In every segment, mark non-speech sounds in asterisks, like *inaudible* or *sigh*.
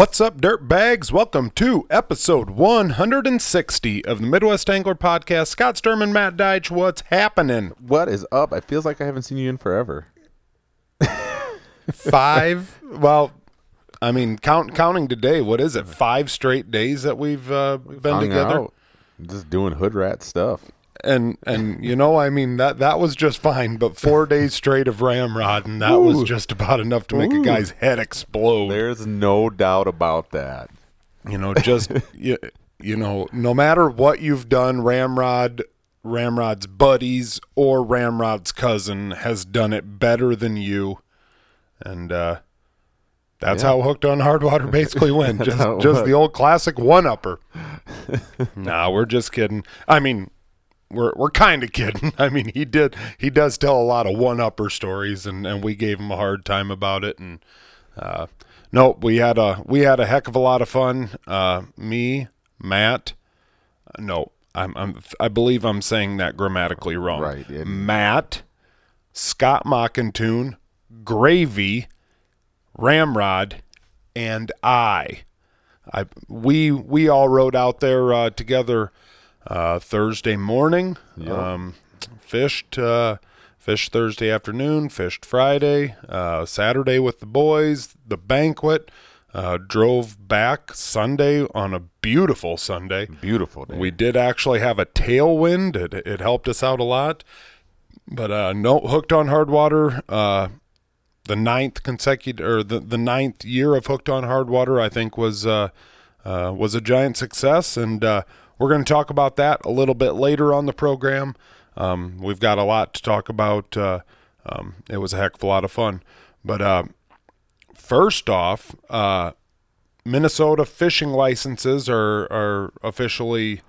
What's up, dirt bags? Welcome to episode 160 of the Midwest Angler Podcast. Scott Sturman, Matt Deitch, what's happening? What is up? It feels like I haven't seen you in forever. *laughs* Five, well, I mean, count counting today, what is it? Five straight days that we've uh, been Hung together. out, just doing hood rat stuff. And and you know, I mean that that was just fine, but four days straight of ramrod, and that was just about enough to make a guy's head explode. There's no doubt about that. You know, just *laughs* you, you know, no matter what you've done, Ramrod, Ramrod's buddies or Ramrod's cousin has done it better than you, and uh, that's Yeah. how hooked on hard water basically went. *laughs* Just just was. the old classic one upper. *laughs* nah, we're just kidding. I mean. We're, we're kind of kidding. *laughs* I mean, he did he does tell a lot of one upper stories, and, and we gave him a hard time about it. And uh, no, we had a we had a heck of a lot of fun. Uh, me, Matt, no, I'm, I'm I believe I'm saying that grammatically wrong. Right, Matt, Scott Mockentune, Gravy, Ramrod, and I. I we we all rode out there uh, together uh, Thursday morning. Um, fished uh, fished Thursday afternoon. Fished Friday. Uh, Saturday with the boys. The banquet. Uh, drove back Sunday on a beautiful Sunday. Beautiful day. We did actually have a tailwind. It, it helped us out a lot. But uh, no, hooked on hard water. Uh, the ninth consecutive or the, the ninth year of hooked on hard water, I think was uh, uh, was a giant success, and uh, we're going to talk about that a little bit later on the program. Um, we've got a lot to talk about. Uh, um, it was a heck of a lot of fun, but uh, first off, uh, Minnesota fishing licenses are are officially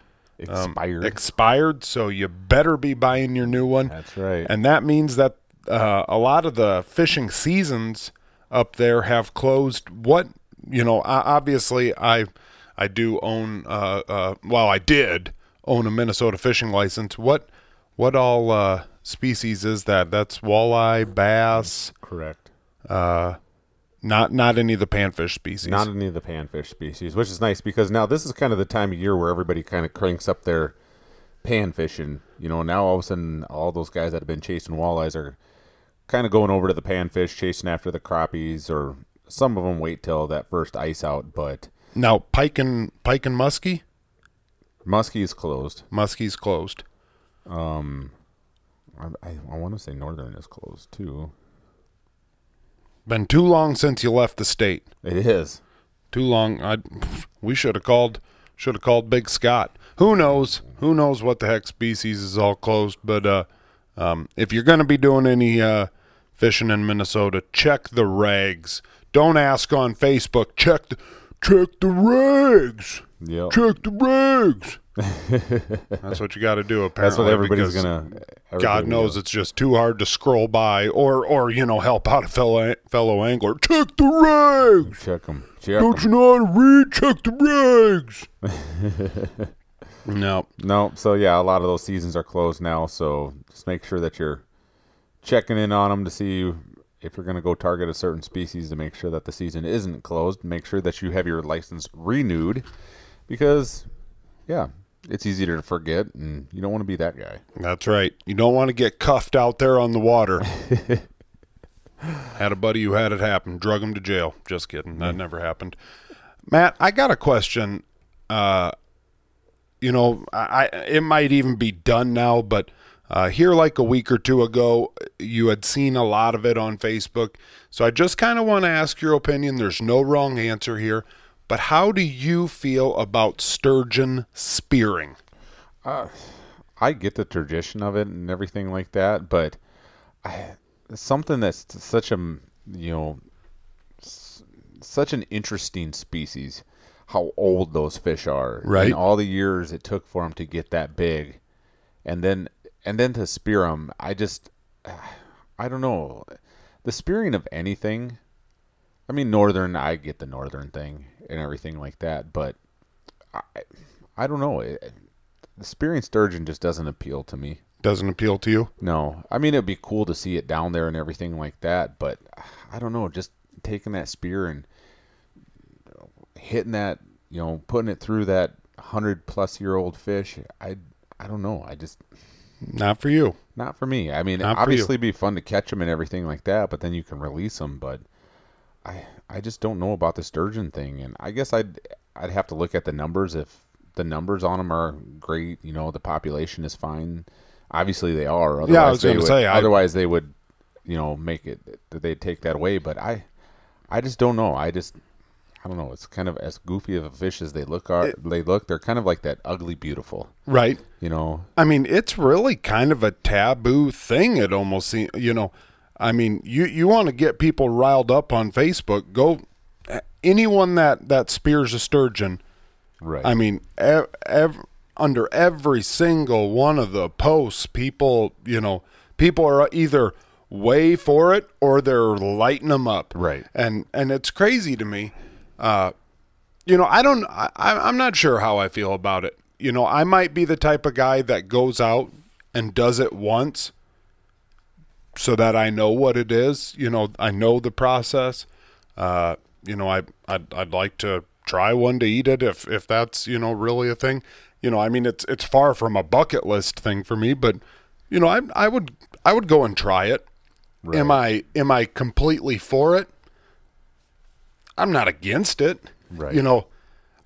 um, Expired. expired, so you better be buying your new one. That's right. And that means that uh, a lot of the fishing seasons up there have closed. What you know, obviously, I I do own. Uh, uh, well, I did own a Minnesota fishing license. What what all uh, species is that? That's walleye, bass. Correct. Uh, not not any of the panfish species. Not any of the panfish species, which is nice because now this is kind of the time of year where everybody kind of cranks up their pan fishing. You know, now all of a sudden, all those guys that have been chasing walleyes are kind of going over to the panfish, chasing after the crappies, or some of them wait till that first ice out. But now pike and pike and muskie. muskie is closed. Muskie's closed. Um, I, I, I want to say northern is closed too. Been too long since you left the state. It is. too long. I we should have called should have called Big Scott. Who knows? Who knows what the heck species is all closed? But uh, um, if you're going to be doing any uh, fishing in Minnesota, check the regs. Don't ask on Facebook. Check the check the rigs. Yep. Check the rigs. *laughs* That's what you got to do. Apparently, That's what everybody's because gonna. God knows will. it's just too hard to scroll by, or or you know help out a fellow fellow angler. Check the rigs. Check them. Check Don't 'em. you know how to read? Check the rigs. *laughs* no. No, so yeah, a lot of those seasons are closed now. So just make sure that you're checking in on them to see if you're going to go target a certain species to make sure that the season isn't closed. Make sure that you have your license renewed because, yeah, it's easier to forget, and you don't want to be that guy. That's right. You don't want to get cuffed out there on the water. *laughs* had a buddy who had it happen, drug him to jail. Just kidding. That never happened. Matt, I got a question. Uh, you know, I, I it might even be done now, but uh, here like a week or two ago, you had seen a lot of it on Facebook. So I just kind of want to ask your opinion. There's no wrong answer here, but how do you feel about sturgeon spearing? Uh, I get the tradition of it and everything like that, but I, something that's such a you know s- such an interesting species. How old those fish are, Right. And all the years it took for them to get that big, and then and then to spear them. I just *sighs* I don't know the spearing of anything. I mean, northern. I get the northern thing and everything like that, but I I don't know. It, the spearing sturgeon just doesn't appeal to me. Doesn't appeal to you? No, I mean it'd be cool to see it down there and everything like that, but I don't know. Just taking that spear and hitting that, you know, putting it through that hundred plus year old fish. I I don't know. I just Not for you. not for me. I mean, Not obviously, it'd be fun to catch them and everything like that, but then you can release them. But I I just don't know about the sturgeon thing, and I guess I'd I'd have to look at the numbers. If the numbers on them are great, you know, the population is fine. Obviously, they are. Otherwise Yeah, I was they gonna would, say, I- Otherwise, they would, you know, make it. They'd take that away. But I, I just don't know. I just. I don't know. It's kind of as goofy of a fish as they look are. they look. They're kind of like that ugly beautiful. Right. You know. I mean, it's really kind of a taboo thing. It almost seems, you know, I mean, you, you want to get people riled up on Facebook, go anyone that, that spears a sturgeon. Right. I mean, ev- ev- under every single one of the posts, people, you know, people are either way for it or they're lighting them up. Right. And, and it's crazy to me. Uh, you know, I don't, I, I'm not sure how I feel about it. You know, I might be the type of guy that goes out and does it once so that I know what it is. You know, I know the process. Uh, you know, I, I'd, I'd like to try one to eat it if, if that's, you know, really a thing. You know, I mean, it's, it's far from a bucket list thing for me, but, you know, I, I would, I would go and try it. Am I, am I completely for it? I'm not against it. Right. You know,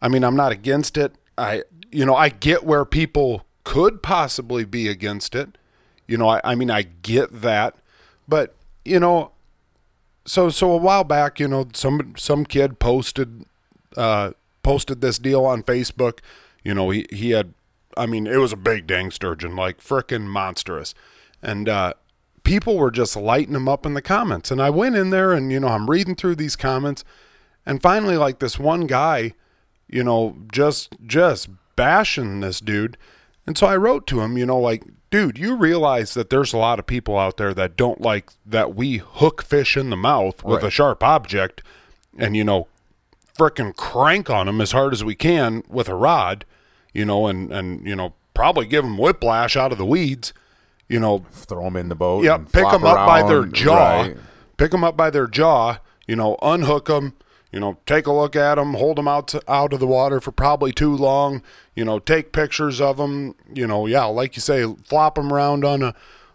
I mean, I'm not against it. I, you know, I get where people could possibly be against it. You know, I, I mean, I get that, but you know, so so a while back, you know, some some kid posted uh, posted this deal on Facebook. You know, he he had, I mean, it was a big dang sturgeon, like frickin' monstrous, and uh, people were just lighting him up in the comments. And I went in there, and you know, I'm reading through these comments, and finally, like this one guy, you know, just just bashing this dude. And so I wrote to him, you know, like, dude, you realize that there's a lot of people out there that don't like that we hook fish in the mouth with a sharp object and, you know, frickin' crank on them as hard as we can with a rod, you know, and, and, you know, probably give them whiplash out of the weeds, you know, throw them in the boat. Yep, and pick them up by their jaw. Right. Pick them up by their jaw. You know, unhook them. You know, take a look at them. Hold them out to, out of the water for probably too long. You know, take pictures of them. You know, yeah, like you say, flop them around on a,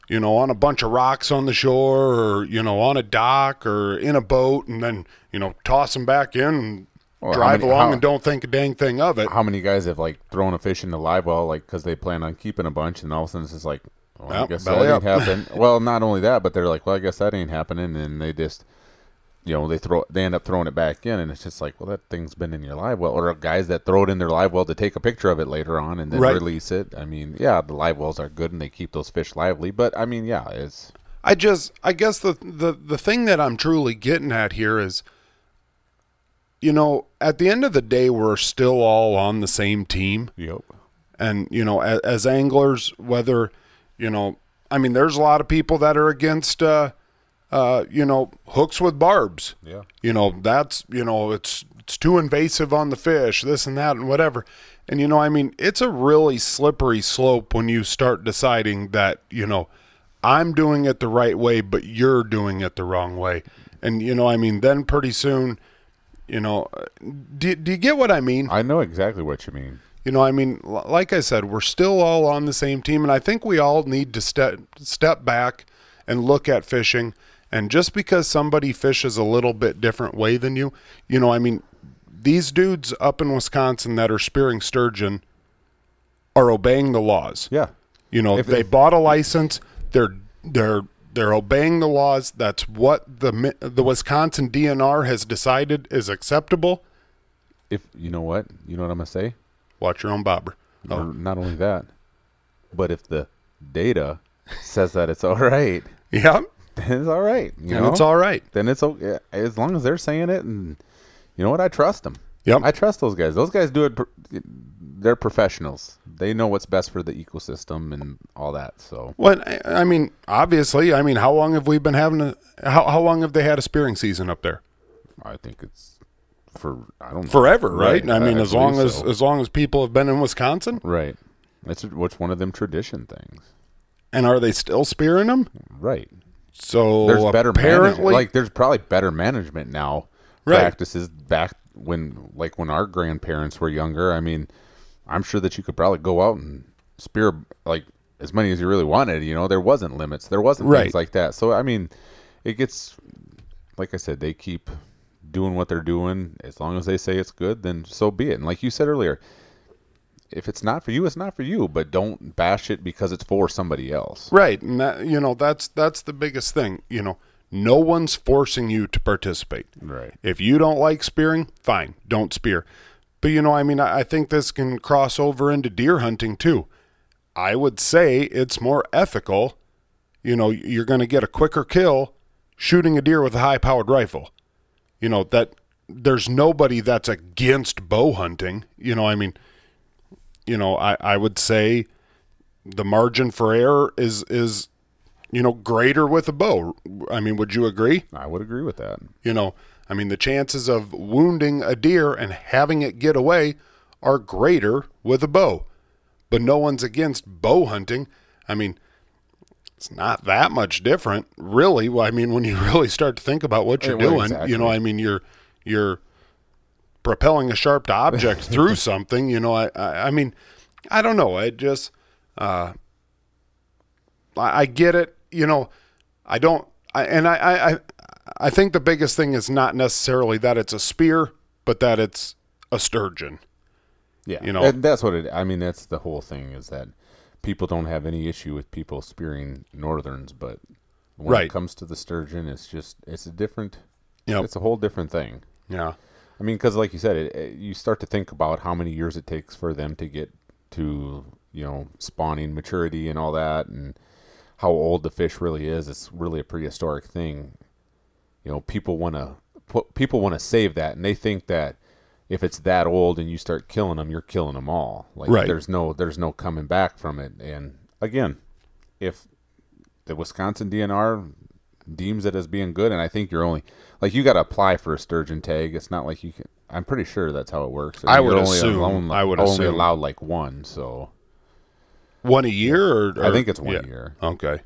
you know, on a bunch of rocks on the shore, or you know, on a dock, or in a boat, and then you know, toss them back in and Well, drive many- along how- and don't think a dang thing of it. How many guys have like thrown a fish in the live well, like because they plan on keeping a bunch, and all of a sudden it's just like, well, I guess that ain't happening. well, not only that, but they're like, well, I guess that ain't happening, and they just, you know, they throw, they end up throwing it back in, and it's just like, well, that thing's been in your live well, or guys that throw it in their live well to take a picture of it later on and then Right. release it. I mean, yeah, the live wells are good and they keep those fish lively, but I mean, yeah, it's I just I guess the the the thing that I'm truly getting at here is you know, at the end of the day we're still all on the same team yep, and you know, as, as anglers whether you know, I mean there's a lot of people that are against uh uh you know, hooks with barbs. yeah, You know, that's, you know, it's it's too invasive on the fish, this and that and whatever. And you know, I mean, it's a really slippery slope when you start deciding that, you know, I'm doing it the right way, but you're doing it the wrong way. And you know, I mean, then pretty soon, you know, do, do you get what I mean? I know exactly what you mean. You know, I mean, like I said, we're still all on the same team, and I think we all need to step step back and look at fishing. And just because somebody fishes a little bit different way than you, you know, I mean, these dudes up in Wisconsin that are spearing sturgeon are obeying the laws. Yeah, You know, If- they if- bought a license. They're they're they're obeying the laws. That's what the the Wisconsin DNR has decided is acceptable. if you know what, you know what I'm gonna say. Watch your own bobber. Or oh. not only that, but if the data says that it's all right, *laughs* Yeah, then *laughs* it's all right. You and know, it's all right. then it's okay as long as they're saying it. And you know what? I trust them. Yep. I trust those guys. Those guys do it. They're professionals. They know what's best for the ecosystem and all that. So Well, I- I mean, obviously, I mean, how long have we been having a? How how long have they had a spearing season up there? I think it's for I don't know Forever, right? I mean, I as long as so. as long as people have been in Wisconsin, right. It's what's one of them tradition things. and are they still spearing them? Right. So There's better apparently, Like there's probably better management now. Right. Practices back when like when our grandparents were younger. I mean, I'm sure that you could probably go out and spear like as many as you really wanted. You know, there wasn't limits. There wasn't Right. things like that. So I mean, it gets like I said, they keep doing what they're doing. As long as they say it's good, then so be it. And like you said earlier, if it's not for you, it's not for you. But don't bash it because it's for somebody else. Right, and that you know that's that's the biggest thing. You know, no one's forcing you to participate. Right. If you don't like spearing, fine, don't spear. But you know, I mean, I I think this can cross over into deer hunting too. I would say it's more ethical. You know, you're going to get a quicker kill shooting a deer with a high-powered rifle. You know that there's nobody that's against bow hunting. You know, I mean, you know, I I would say the margin for error is is you know greater with a bow. I mean, would you agree? I would agree with that. You know, I mean, the chances of wounding a deer and having it get away are greater with a bow. But no one's against bow hunting. I mean, it's not that much different, really. Well, I mean, when you *laughs* really start to think about what you're doing, exactly. you know, I mean, you're you're propelling a sharp object *laughs* through something. You know, I, I I mean, I don't know. I just uh, I, I get it. You know, I don't. I, and I, I I think the biggest thing is not necessarily that it's a spear, but that it's a sturgeon. Yeah, You know- and that's what it. I mean, that's the whole thing is that people don't have any issue with people spearing northerns, but when Right. it comes to the sturgeon, it's just it's a different. Yep. It's a whole different thing. Yeah. I mean, because like you said, it, it, you start to think about how many years it takes for them to get to you know spawning maturity and all that, and how old the fish really is. It's really a prehistoric thing. You know, people want to put people want to save that, and they think that if it's that old and you start killing them, you're killing them all. Like Right. there's no there's no coming back from it. And again, if the Wisconsin DNR deems it as being good, and I think you're only like you got to apply for a sturgeon tag. It's not like you can. I'm pretty sure that's how it works. I would only assume- alone- I would only assume. allowed like one. So One a year, or, I think it's one yeah. year. Okay.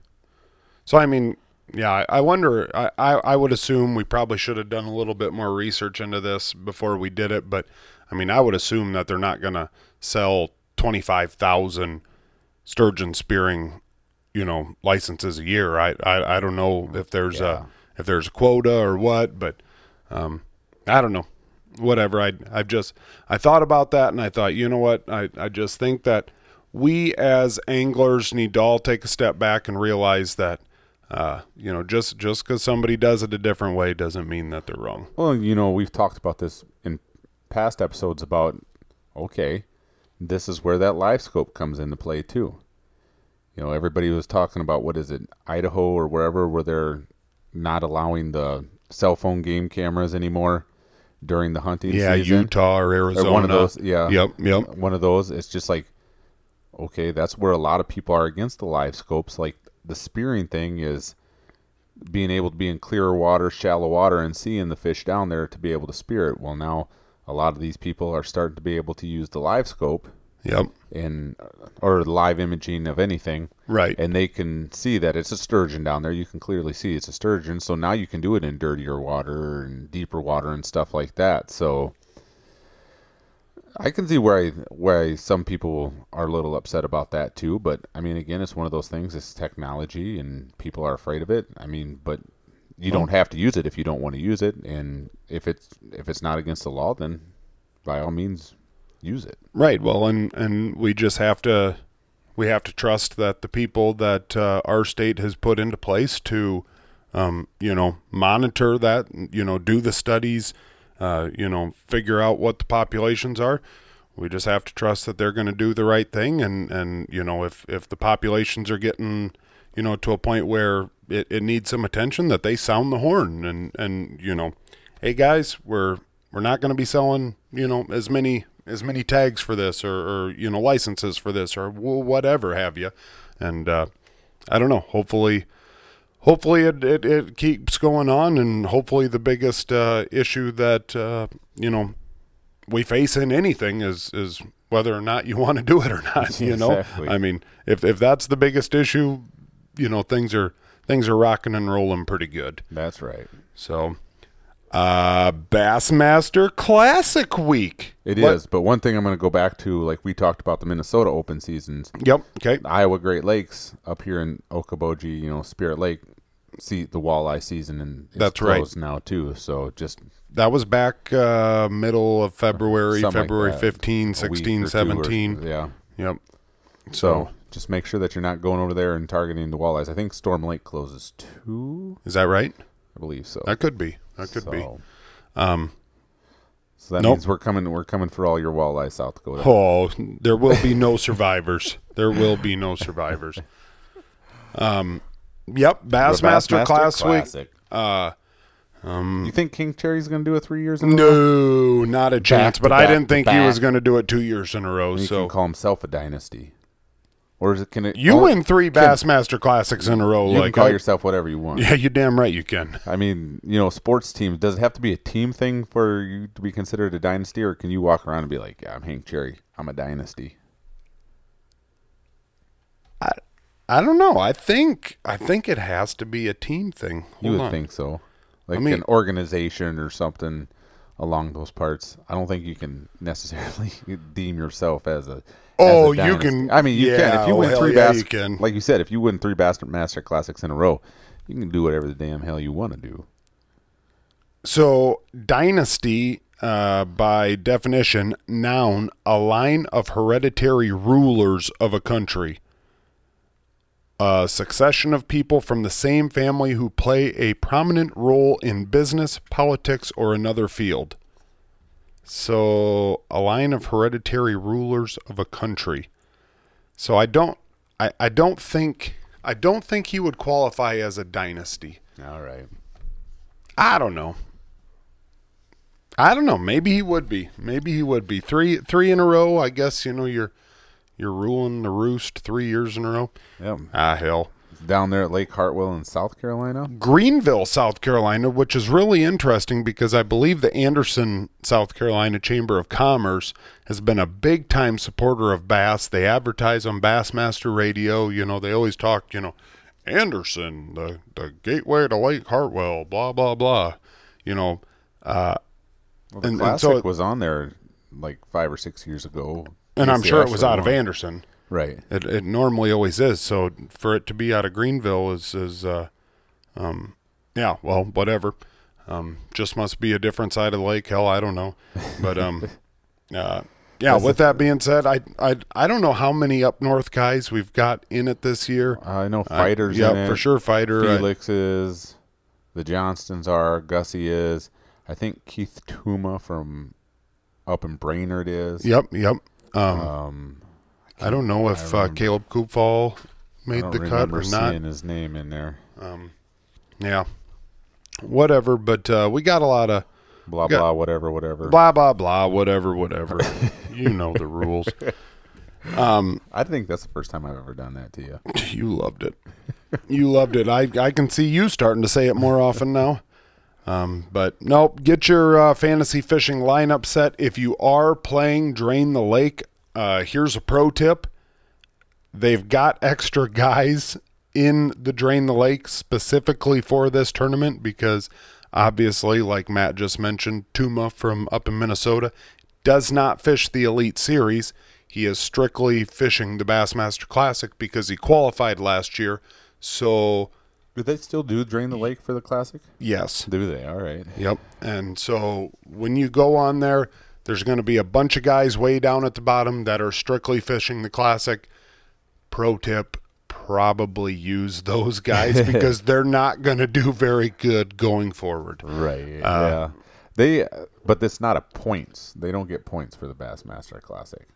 So I mean, yeah, I, I wonder. I, I I would assume we probably should have done a little bit more research into this before we did it. But I mean, I would assume that they're not going to sell twenty five thousand sturgeon spearing, you know, licenses a year. I I, I don't know if there's Yeah. a if there's a quota or what, but um, I don't know. Whatever. I I've just I thought about that and I thought, you know what? I I just think that we as anglers need to all take a step back and realize that uh, you know, just just because somebody does it a different way doesn't mean that they're wrong. Well, you know, we've talked about this in past episodes about okay, this is where that live scope comes into play too. You know, everybody was talking about what is it, Idaho or wherever where they're not allowing the cell phone game cameras anymore during the hunting Yeah, season. Utah or Or Arizona. one of those, yeah. Yep, yep. One of those. It's just like, okay, that's where a lot of people are against the live scopes. Like the spearing thing is being able to be in clearer water, shallow water, and seeing the fish down there to be able to spear it. Well, now a lot of these people are starting to be able to use the live scope Yep. in or live imaging of anything, Right. and they can see that it's a sturgeon down there. You can clearly see it's a sturgeon. So now you can do it in dirtier water and deeper water and stuff like that. So I can see where I, where some people are a little upset about that too. But I mean, again, it's one of those things. It's technology, and people are afraid of it. I mean, but you don't have to use it if you don't want to use it, and if it's if it's not against the law, then by all means, use it. Right. Well, and and we just have to we have to trust that the people that uh, our state has put into place to um, you know monitor that you know do the studies uh, you know figure out what the populations are we just have to trust that they're going to do the right thing and and you know if if the populations are getting you know to a point where it, it needs some attention that they sound the horn and and you know hey guys we're we're not going to be selling you know as many as many tags for this or, or you know licenses for this or whatever have you and uh, i don't know hopefully hopefully it, it, it keeps going on and hopefully the biggest uh, issue that uh, you know we face in anything is is whether or not you *laughs* want to do it or not *laughs* you know Exactly. i mean if if that's the biggest issue you know things are things are rocking and rolling pretty good That's right. so Uh, Bassmaster Classic Week. It is, What- but one thing I'm going to go back to, like we talked about the Minnesota Open seasons, Yep. Okay. Iowa Great Lakes up here in Okoboji, you know, Spirit Lake, see the walleye season and it's That's right. closed now too. So just That was back uh, middle of February, like February that. 15, 16, or two or- 17. yeah. Yep. So So, just make sure that you're not going over there and targeting the walleyes. I think Storm Lake closes too. is that right? I believe so. That could be. That could be. So- Um, So that Nope. means we're coming. We're coming for all your walleye, South Dakota. oh, there will be no survivors. There will be no survivors. Um, yep. The Bassmaster, Class Week. Classic. Uh, You think Hank Cherry's going to do it three years in a row? no, not a chance. to But I didn't think he was going to do it two years in a row. He So can call himself a dynasty, or is it? Can it? you win three Bassmaster Classics in a row. You like can call I- yourself whatever you want. Yeah, you damn right you can. I mean, you know, sports teams. Does it have to be a team thing for you to be considered a dynasty, or can you walk around and be like, "Yeah, I'm Hank Cherry. I'm a dynasty." I I don't know. I think I think it has to be a team thing. You would on. think so, like me- an organization or something along those parts. I don't think you can necessarily *laughs* deem yourself as a. Oh, you can- I mean, you can if you oh, win three yeah, you can. like you said, if you win three Bastard Master Classics in a row, you can do whatever the damn hell you want to do. So, dynasty, uh, by definition, noun, a line of hereditary rulers of a country. A succession of people from the same family who play a prominent role in business, politics, or another field. So, a line of hereditary rulers of a country. So, I don't, I, I don't think, I don't think he would qualify as a dynasty. All right. I don't know. I don't know. Maybe he would be. Maybe he would be. Three three in a row. I guess you know you're you're ruling the roost three years in a row. Yeah. Ah hell. Down there at Lake Hartwell in South Carolina. Greenville, South Carolina, which is really interesting because I believe the Anderson, South Carolina Chamber of Commerce has been a big time supporter of bass. They advertise on Bassmaster Radio. You know, they always talk, you know, Anderson, the, the gateway to Lake Hartwell, blah, blah, blah. You know, uh, Well, the And- and classic so it- was on there like five or six years ago. and I'm sure it was out of. Anderson. Right. It, it normally always is. So for it to be out of Greenville is is uh, um, yeah. Well, whatever. Um, just must be a different side of the lake. Hell, I don't know. But um, *laughs* uh, yeah. With that being said, I I I don't know how many up north guys we've got in it this year. I know Uh, Feider's. yeah, in it. for sure. Feider. uh, Felix is. The Johnstons are. Gussie is. I think Keith Tuma from up in Brainerd is. yep. Yep. Um, Um, I don't know if uh, Caleb Kuphall made the cut or not. seeing his name in there. Yeah. Whatever. But uh, we got a lot of. Blah Got- blah whatever whatever. blah blah blah whatever whatever *laughs* you know the rules *laughs* um I think that's the first time I've ever done that to you. *laughs* you loved it you loved it i i can see you starting to say it more often now um but nope get your uh, fantasy fishing lineup set if you are playing drain the lake uh here's a pro tip they've got extra guys in the drain the lake specifically for this tournament because obviously like matt just mentioned tuma from up in minnesota does not fish the elite series he is strictly fishing the bassmaster classic because he qualified last year so Do they still do drain the lake for the classic? yes Do they? All right. Yep. And so when you go on there, there's going to be a bunch of guys way down at the bottom that are strictly fishing the classic. Pro tip probably use those guys *laughs* because they're not going to do very good going forward. Right. Uh, yeah. They, but it's not a points. They don't get points for the Bassmaster Classic,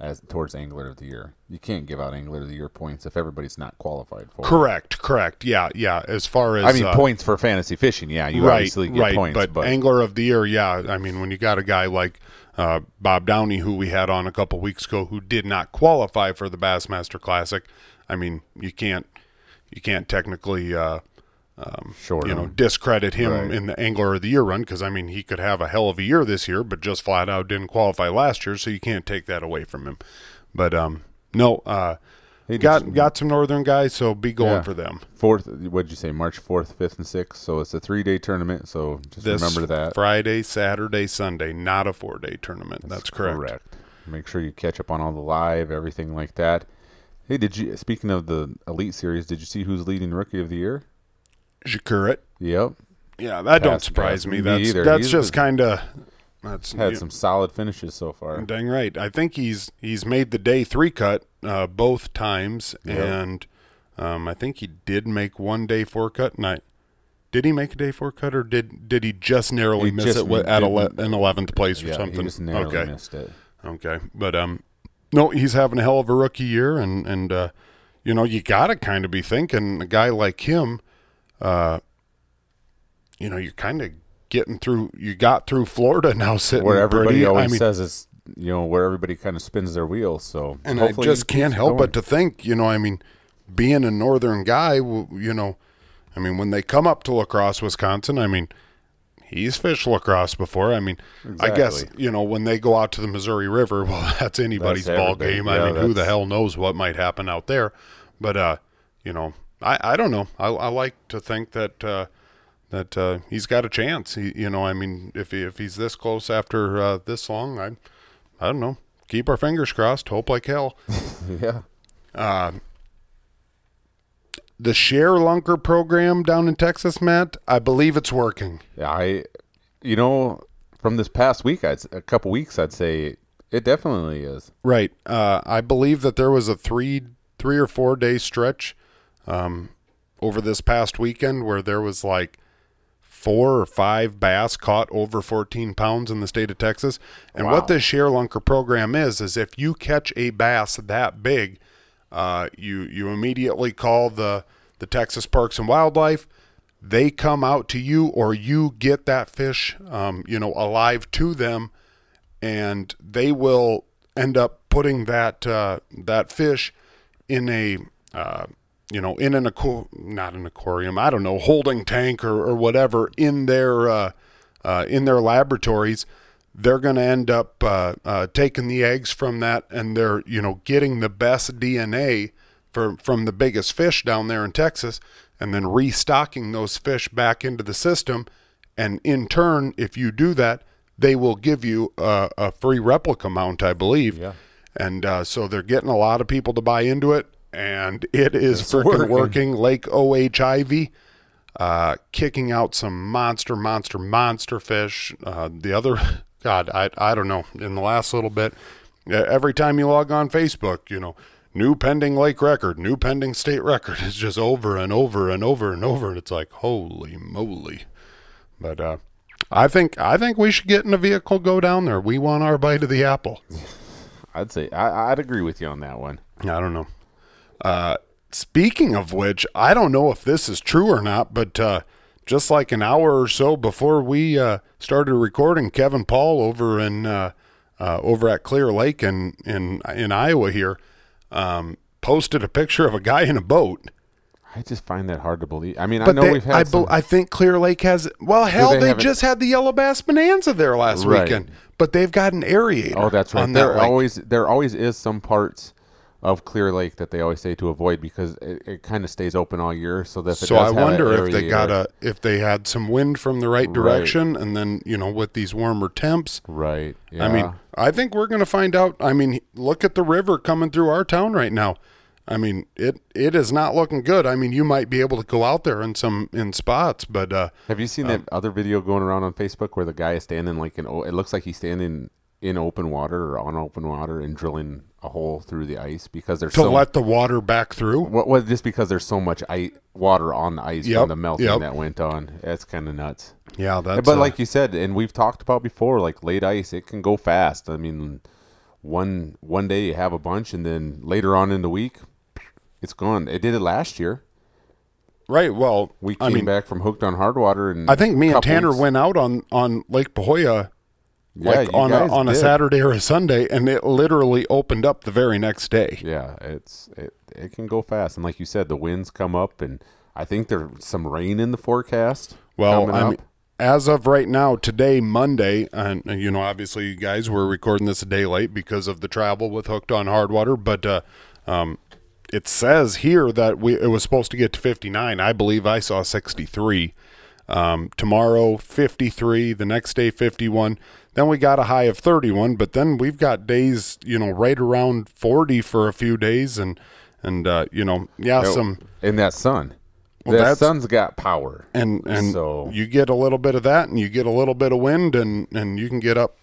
as towards Angler of the Year. You can't give out Angler of the Year points if everybody's not qualified for. it. Correct, correct. Yeah, yeah. As far as I mean, uh, points for fantasy fishing. Yeah, you right, obviously get right. points, but, but, angler of the year, yeah. I mean, when you got a guy like uh, Bob Downey, who we had on a couple weeks ago, who did not qualify for the Bassmaster Classic, I mean, you can't you can't technically uh, sure, you know discredit him Right. in the angler of the year run because I mean he could have a hell of a year this year, but just flat out didn't qualify last year, so you can't take that away from him. But um, no, uh, did got you- got some northern guys, so be going Yeah. for them. fourth. What'd you say? March fourth, fifth, and sixth. So it's a three day tournament. So just This remember that. Friday, Saturday, Sunday, not a four day tournament. That's, correct. Make sure you catch up on all the live, everything like that. Hey, did you? Speaking of the Elite Series, did you see who's leading Rookie of the Year? Przekurat. Yep, Yeah, that don't surprise me. That's either. that's He's just kind of that's had you- some solid finishes so far. Dang right. I think he's he's made the day three cut uh, both times, Yep. and um, I think he did make one day four cut. And I did he make a day four cut, or did did he just narrowly He miss just it at ele- an eleventh place or Yeah, something? he just narrowly okay, missed it. okay, but um, no, he's having a hell of a rookie year, and and uh, you know you got to kind of be thinking a guy like him, uh, you know, you're kind of getting through. You got through Florida now, *laughs* sitting Where everybody pretty. always I mean, says is, you know, where everybody kind of spins their wheels. So and I just can't help going. but to think, you know, I mean, being a northern guy, you know, I mean, when they come up to La Crosse, Wisconsin, I mean, he's fished La Crosse before. I mean, I guess you know when they go out to the Missouri River, *laughs* well, that's anybody's That's ball game. Yeah, I mean, who the hell knows what might happen out there? But uh, you know, I I don't know. I, I like to think that. Uh, that uh, he's got a chance. He, you know, I mean, if he, if he's this close after uh, this long, I, I don't know. Keep our fingers crossed. Hope like hell. *laughs* yeah. the ShareLunker program down in Texas, Matt, I believe it's working. Yeah, I, you know, from this past week, I'd, a couple weeks, I'd say it definitely is. Right. Uh, I believe that there was a three three or four day stretch um, over this past weekend where there was like four or five bass caught over 14 pounds in the state of Texas. And Wow. what this ShareLunker program is is if you catch a bass that big, uh, you you immediately call the the Texas Parks and Wildlife. They come out to you, or you get that fish, um, you know, alive to them, and they will end up putting that uh, that fish in a uh, you know in an aqu- not an aquarium I don't know holding tank or, or whatever in their uh, uh, in their laboratories they're going to end up uh, uh, taking the eggs from that and they're you know getting the best DNA for, from the biggest fish down there in Texas and then restocking those fish back into the system. And in turn if you do that they will give you a, a free replica mount I believe. Yeah. and uh, so they're getting a lot of people to buy into it, and it is It's freaking working. working. Lake O.H. Ivie, uh, kicking out some monster, monster, monster fish. Uh, the other, *laughs* God, I, I don't know. In the last little bit, every time you log on Facebook, you know, new pending lake record, new pending state record. *laughs* It's just over and over and over and over, and it's like, holy moly. But uh, I think I think we should get in a vehicle, go down there. We want our bite of the apple. *laughs* I'd say I, I'd agree with you on that one. I don't know. Uh, speaking of which, I don't know if this is true or not, but uh, just like an hour or so before we uh, started recording, Kevin Paul over in uh, uh, over at Clear Lake in in in Iowa here um, posted a picture of a guy in a boat. I just find that hard to believe. I mean, I know they- we've had I, some, I think Clear Lake has. Well, hell, they they, just had the Yellow Bass Bonanza there last Right. weekend, but they've got an aerator. Oh, that's right. that There lake. always there always is some parts of Clear Lake that they always say to avoid because it, it kind of stays open all year. So that So I does have an wonder if they got a if they had some wind from the right Right. direction, and then you know with these warmer temps. right. Yeah. I mean, I think we're going to find out. I mean, look at the river coming through our town right now. I mean, it it is not looking good. I mean, you might be able to go out there in some in spots, but uh, have you seen um, that other video going around on Facebook where the guy is standing like an it looks like he's standing in open water or on open water and drilling a hole through the ice because there's to so let the water back through. What, was just because there's so much ice, water on the ice Yep, from the melting yep. that went on. That's kind of nuts. Yeah, that's. but uh, like you said, and we've talked about before, like late ice, it can go fast. I mean, one one day you have a bunch, and then later on in the week, it's gone. It did it last year. right. Well, We I came mean, back from Hooked on Hard Water, and I think me and Tanner weeks- went out on on Lake Pahoja Yeah, like on a, on a. Saturday or a Sunday, and it literally opened up the very next day. Yeah, it's it, it can go fast, and like you said, the winds come up, and I think there's some rain in the forecast. Well, I mean, as of right now, today, Monday, and you know, obviously, you guys were recording this a day late because of the travel with Hooked on Hard Water, but uh, um, it says here that we it was supposed to get to 59. I believe I saw 63. Um, tomorrow 53, the next day 51. Then we got a high of 31, but then we've got days, you know, right around 40 for a few days and and uh, you know, yeah, some in that sun. Well, that sun's got power. and and So- you get a little bit of that and you get a little bit of wind and and you can get up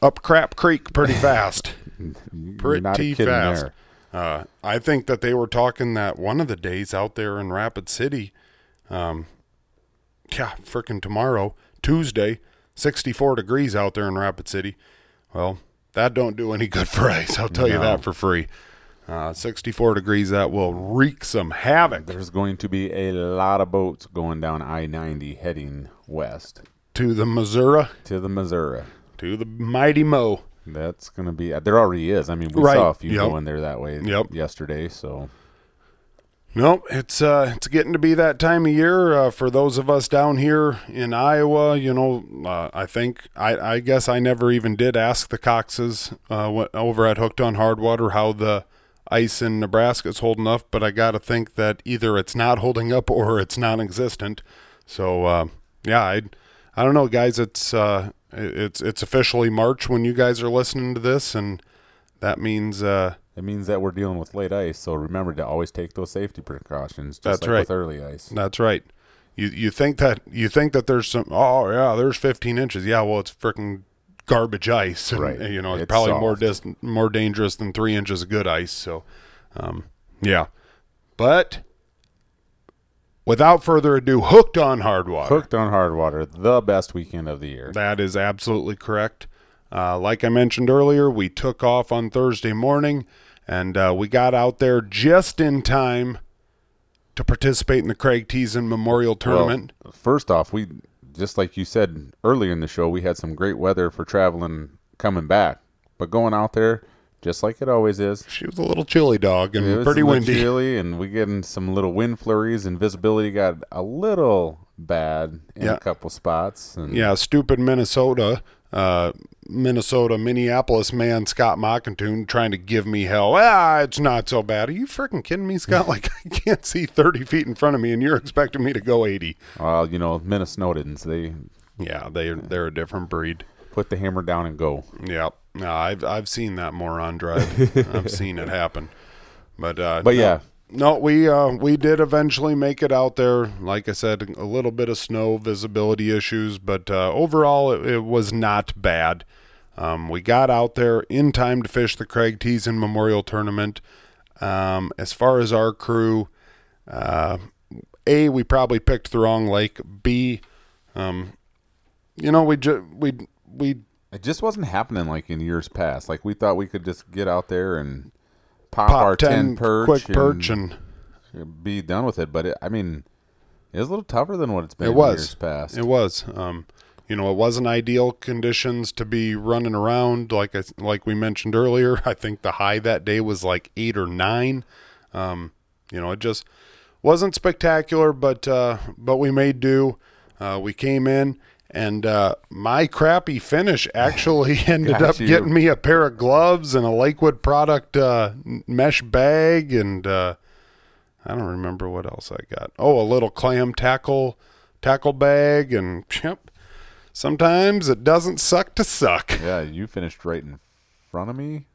up crap creek pretty *laughs* fast pretty fast uh, i think that they were talking that one of the days out there in rapid city um yeah frickin' tomorrow tuesday 64 degrees out there in rapid city well that don't do any good for ice i'll tell you that for free uh, 64 degrees that will wreak some havoc There's going to be a lot of boats going down I 90 heading west to the missouri to the Missouri. to the mighty mo That's going to be, there already is. I mean, we Right. saw a few Yep. going there that way Yep. yesterday. So, Nope, it's uh, it's getting to be that time of year uh, for those of us down here in Iowa. You know, uh, I think I, I guess I never even did ask the Coxes uh, what, over at Hooked on Hardwater how the ice in Nebraska is holding up, but I got to think that either it's not holding up or it's non-existent. So uh, yeah, I I don't know, guys. It's uh, it's it's officially March when you guys are listening to this, and that means. Uh, it means that we're dealing with late ice. So, remember to always take those safety precautions, just That's like right. with early ice. That's right. You you think that you think that there's some oh yeah there's 15 inches yeah well it's freaking garbage ice and, Right. you know it's, It's probably more dis- more dangerous than three inches of good ice so um, yeah but without further ado hooked on hard water Hooked on hard water, the best weekend of the year. that is absolutely correct. Uh, like I mentioned earlier, we took off on Thursday morning and uh, we got out there just in time to participate in the Craig Teason Memorial Tournament. Well, first off, we just like you said earlier in the show, we had some great weather for traveling coming back, but going out there, just like it always is, she was a little chilly dog and it was pretty windy. chilly, and we getting some little wind flurries, and visibility got a little bad in Yeah. a couple spots. And Yeah, stupid Minnesota, uh, Minnesota, Minneapolis man Scott Mockington trying to give me hell. Ah, it's not so bad. Are you freaking kidding me, Scott? *laughs* Like I can't see thirty feet in front of me, and you're expecting me to go eighty. well, you know, Minnesotans, they Yeah, they they're a different breed. put the hammer down and go. Yep. No, I've I've seen that moron drive. *laughs* I've seen it happen. But uh, But no- yeah. no, we uh, we did eventually make it out there. Like I said, a little bit of snow, visibility issues, but uh, overall it, it was not bad. Um, we got out there in time to fish the Craig Teason Memorial Tournament. Um, as far as our crew, uh, a we probably picked the wrong lake. B, um, you know, we ju- we we It just wasn't happening like in years past. Like we thought we could just get out there and pop, pop our 10 ten perch, quick and perch and be done with it. But it, I mean, it was a little tougher than what it's been It in was. years past. It was. Um, you know, it wasn't ideal conditions to be running around. Like I, like we mentioned earlier, *laughs* I think the high that day was like eight or nine. Um, you know, it just wasn't spectacular, but uh, but we made do. Uh, we came in, and uh, my crappy finish actually *laughs* ended up you. getting me a pair of gloves and a Lakewood product uh, mesh bag, and uh, I don't remember what else I got. Oh, a little clam tackle tackle bag, and *laughs* yep. Sometimes it doesn't suck to suck. yeah, you finished right in front of me.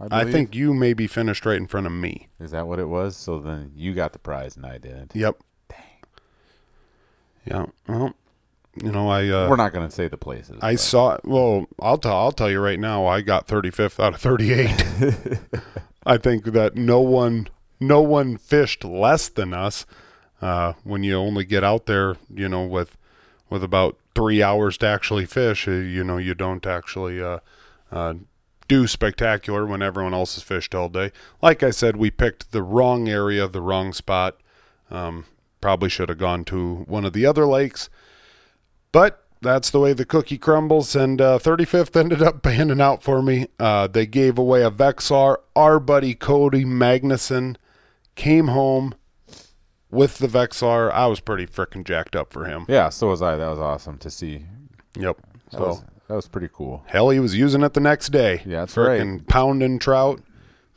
I, I think you maybe finished right in front of me. is that what it was. So then you got the prize and I didn't. Yep. Dang. Yeah. Well, you know, I uh, We're not going to say the places. I but- saw. Well, I'll tell. I'll tell you right now. I got 35th out of 38. *laughs* *laughs* I think that no one, no one fished less than us. Uh, when you only get out there, you know, with with about three hours to actually fish, uh, you know, you don't actually uh, uh, do spectacular when everyone else has fished all day. Like I said, we picked the wrong area, the wrong spot. Um, probably should have gone to one of the other lakes. But that's the way the cookie crumbles, and uh, 35th *laughs* ended up panning out for me. Uh, they gave away a Vexilar. Our buddy Cody Magnuson came home with the Vexilar. I was pretty freaking jacked up for him. Yeah, so was I. That was awesome to see. Yep. That, So was, that was pretty cool. hell, he was using it the next day. Yeah, that's freaking pounding trout.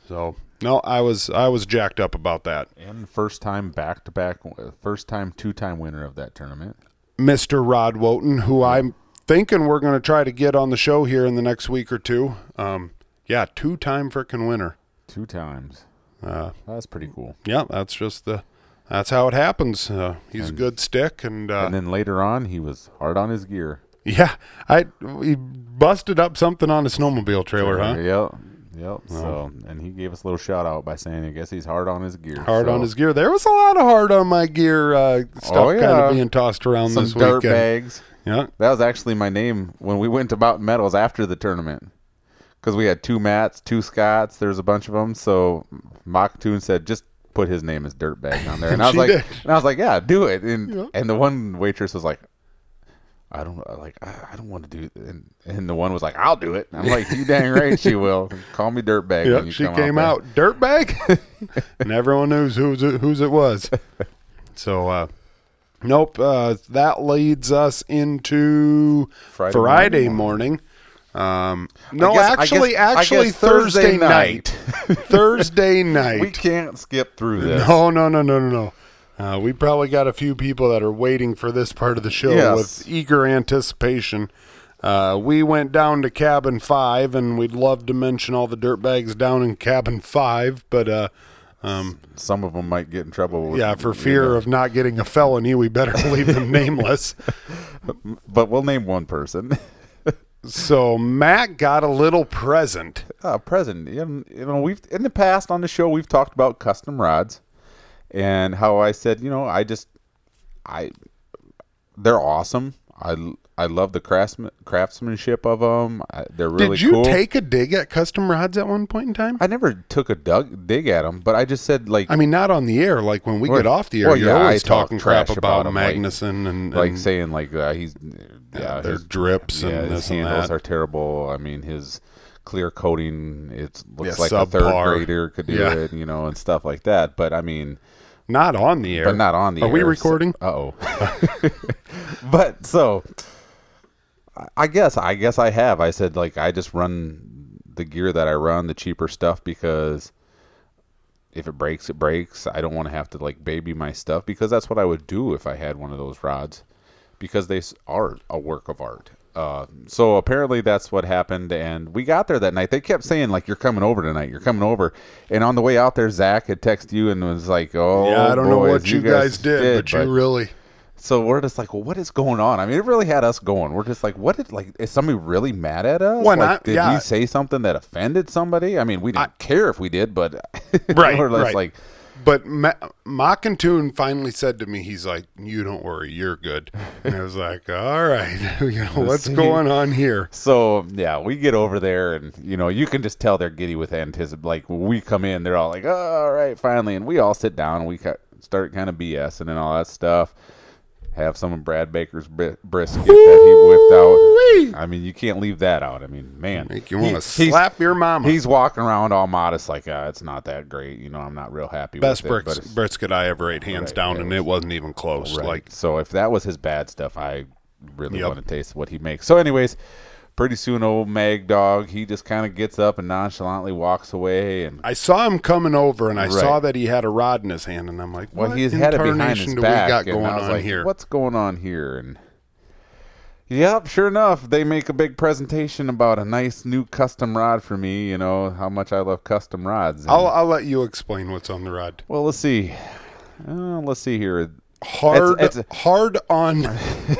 So no, I was I was jacked up about that. And first time back to back, first time two time winner of that tournament. Mr. Rod Woten, who I'm thinking we're going to try to get on the show here in the next week or two. Um, yeah, two time frickin' winner. Two times. Uh, That's pretty cool. yeah, that's just the that's how it happens. Uh, he's a good stick, and, uh, and then later on, he was hard on his gear. yeah, I he busted up something on a snowmobile trailer, huh? Yep. Yep. So, and he gave us a little shout out by saying, I guess he's hard on his gear. Hard on his gear. There was a lot of hard on my gear uh, stuff Oh, kind of being tossed around some this dirt weekend. bags. Yeah, That was actually my name when we went to Mountain Metals after the tournament. Because we had two mats, two Scotts, there's a bunch of them. So Mocktoon said, just put his name as Dirtbag on there. *laughs* And I was She like, did. and I was like, yeah, do it. And Yeah. and the one waitress was like, I don't like, I, I don't want to do. It. And and the one was like, I'll do it. And I'm like, you dang *laughs* right, she will. Call me Dirtbag. when Yep, you she come came there." out dirtbag, *laughs* and everyone knows who's it, whose it was. So, uh, nope. Uh, that leads us into Friday Friday, morning. morning. Um, no, guess- I actually, guess- actually guess Thursday, Thursday night. *laughs* Thursday night. We can't skip through this. No, no, no, no, no, no. Uh, we probably got a few people that are waiting for this part of the show Yes. with eager anticipation. Uh, we went down to cabin five, and we'd love to mention all the dirtbags down in cabin five, but uh, um, Some of them might get in trouble. With, yeah, for fear of not getting a felony, we better *laughs* leave them nameless. *laughs* But we'll name one person. So Matt got a little present. uh, present. You know, we've in the past on the show we've talked about custom rods and how I said, you know, I just I they're awesome. I I love the craftsman, craftsmanship of them. I, they're really Did you cool. take a dig at custom rods at one point in time? I never took a dug, dig at them, but I just said like I mean, not on the air. Like when we Well, get off the air, well, you're yeah, I always talk talking crap about, about 'em, like- Magnuson and, like saying like uh, he's yeah, their his- drips and yeah, his this and handles that. are terrible. I mean, his clear coating it looks Yeah, like a third grader could do Yeah. it, you know, and stuff like that. But I mean, not on the air. but not on the Are air. we recording? Uh oh. *laughs* but so I guess I guess I have. I said like I just run the gear that I run, the cheaper stuff because if it breaks, it breaks. I don't want to have to like baby my stuff because that's what I would do if I had one of those rods because they are a work of art. Uh, so apparently that's what happened, and we got there that night. They kept saying like, "You're coming over tonight. You're coming over." And on the way out there, Zach had texted you and was like, "Oh, yeah, I don't know what you guys, did, but, you really. so we're just like, well, what is going on? I mean, it really had us going. We're just like, what did like? Is somebody really mad at us? Well, like, not- did yeah. we say something that offended somebody? I mean, we didn't care if we did, but *laughs* Right, we're right. like, But Ma- finally said to me, he's like, "You don't worry, you're good." And I was *laughs* like, "All right, *laughs* you know, what's see. going on here?" so yeah, we get over there, and you know, you can just tell they're giddy with anticipation. Like when we come in, they're all like, oh, all right, finally, and we all sit down and we start kind of BSing and all that stuff. Have some of Brad Baker's bri- brisket that he whipped out. I mean, you can't leave that out. I mean, man, Make you want to he's- slap your mama. He's walking around all modest, like uh, it's not that great. You know, I'm not real happy Best with it. bricks, but it's- brisket I ever ate, hands Right, down, it and was- it wasn't even close. right. Like, so if that was his bad stuff, I really Yep. want to taste what he makes. So, anyways, pretty soon, old Mag Dog, he just kind of gets up and nonchalantly walks away, and I saw him coming over, and I Right. saw that he had a rod in his hand, and I'm like, well, he's had it behind his back, got going on like, here?" what's going on here? And Yep, sure enough, they make a big presentation about a nice new custom rod for me. You know how much I love custom rods. and- I'll I'll let you explain what's on the rod. well, let's see. Uh, let's see here. Hard, It's- it's- hard on, *laughs*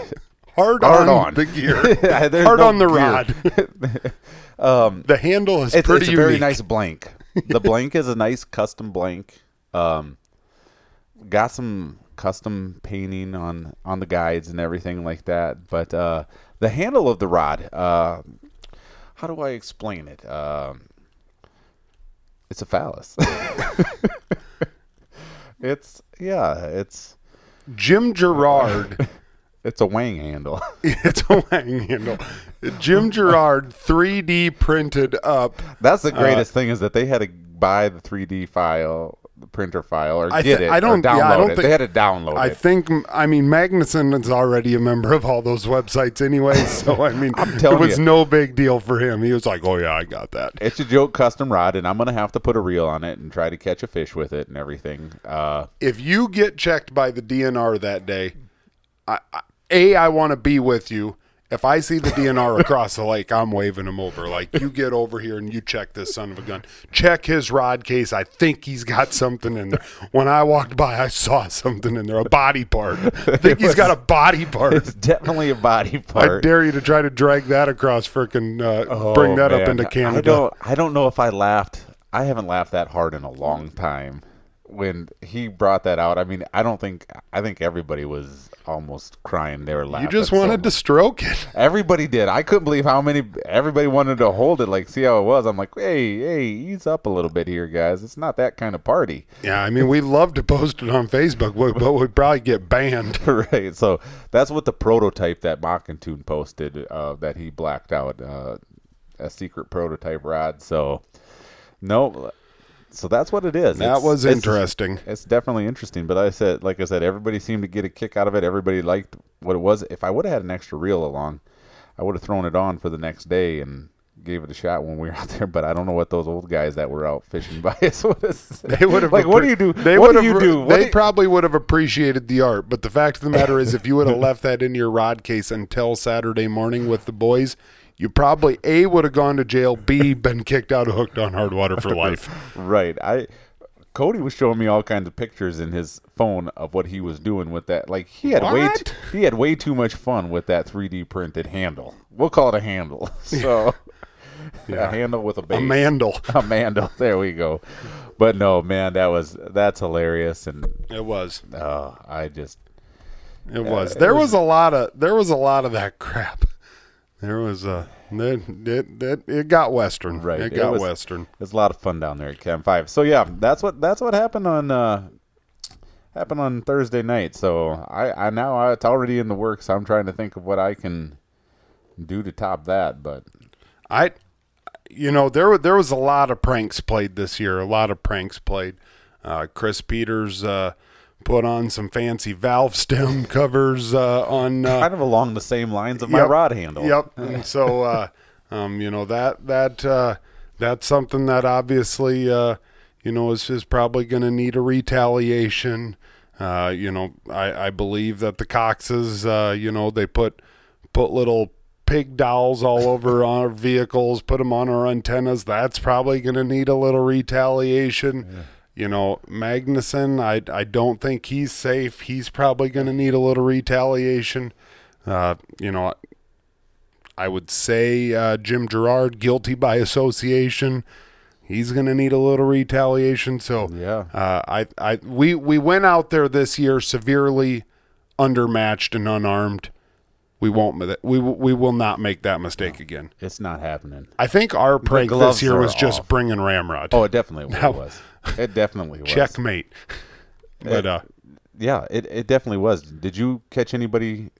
*laughs* hard, Hard on, on. the gear. *laughs* There's hard no on the gear. rod. *laughs* um, the handle is It's, pretty it's a very nice blank. The blank is a nice custom blank. Um, got some custom painting on on the guides and everything like that. But uh, the handle of the rod, uh, how do I explain it? Um, it's a phallus. *laughs* it's yeah, it's Jim Gerard. It's a wang handle. *laughs* it's a wang handle. Jim Gerard 3D printed up. That's the greatest thing is that they had to buy the 3D file the printer file or I get thi- it. I don't- yeah, I download don't it. think- they had to download I it. I think I mean Magnuson is already a member of all those websites anyway, *laughs* so I mean it was you. no big deal for him. He was like, "Oh yeah, I got that." It's a joke custom rod, and I'm gonna have to put a reel on it and try to catch a fish with it and everything. Uh, If you get checked by the DNR that day, I, I, a I want to be with you. If I see the DNR *laughs* across the lake, I'm waving him over. Like you get over here and you check this son of a gun. Check his rod case. I think he's got something in there. When I walked by, I saw something in there, a body part. I *laughs* think he's got a body part. it's definitely a body part. I dare you to try to drag that across frickin' uh, Oh, bring that up into Canada. I don't. I don't know if I laughed. I haven't laughed that hard in a long time. When he brought that out, I mean, I don't think. I think everybody was almost crying. They were laughing. you just so wanted to stroke it. *laughs* Everybody did. I couldn't believe how many. Everybody wanted to hold it, like see how it was. I'm like, hey, hey, ease up a little bit here, guys. It's not that kind of party. Yeah, I mean, we'd love to post it on Facebook, but we'd probably get banned. *laughs* right. So that's what the prototype that Mockentune posted uh, that he blacked out uh, a secret prototype rod. So no, so that's what it is. That It's- was interesting. It's definitely interesting. But I said, like I said, everybody seemed to get a kick out of it. Everybody liked what it was. If I would have had an extra reel along, I would have thrown it on for the next day and gave it a shot when we were *laughs* out there. But I don't know what those old guys that were out fishing by *laughs* us would have. They would have like, what do you do? They what do you do? What They do- probably would have appreciated the art, but the fact of the matter is, if you would have *laughs* left that in your rod case until Saturday morning with the boys, you probably a would have gone to jail, b been kicked out of Hooked on Hardwater for *laughs* life. Right. I Cody was showing me all kinds of pictures in his phone of what he was doing with that. Like he had way t- he had way too much fun with that 3D printed handle. We'll call it a handle. *laughs* So *laughs* a handle with a base. A mandel. A mandel. There we go. But no, man, that was that's hilarious and It was. oh, I just It was. Uh, it There was- was a lot of. There was a lot of that crap. There was a. It, it, it, it got western. Right. It It got was- western. It's a lot of fun down there at Cam Five. So yeah, that's what that's what happened on uh happened on Thursday night. So I I now I, it's already in the works. I'm trying to think of what I can do to top that, but I, you know, there there was a lot of pranks played this year. A lot of pranks played. Uh, Chris Peters uh, put on some fancy valve stem *laughs* covers uh, on. Uh, kind of along the same lines of my Yep. rod handle. Yep. And so, uh, um, you know that that uh, that's something that obviously, uh, you know, is is probably going to need a retaliation. Uh, you know, I, I believe that the Coxes, uh, you know, they put put little pig dolls all over *laughs* our vehicles, put them on our antennas. That's probably going to need a little retaliation. You know, Magnuson, I I don't think he's safe. He's probably going to need a little retaliation. Uh, you know, I would say uh, Jim Gerard, guilty by association. He's going to need a little retaliation. So Yeah. uh, I, I, we, we went out there this year severely undermatched and unarmed. We won't. We we will not make that mistake again. It's not happening. I think our prank this year was just bringing Ramrod. Oh, it definitely was. *laughs* It definitely was. Checkmate. But uh, Yeah, it, it definitely was. Did you catch anybody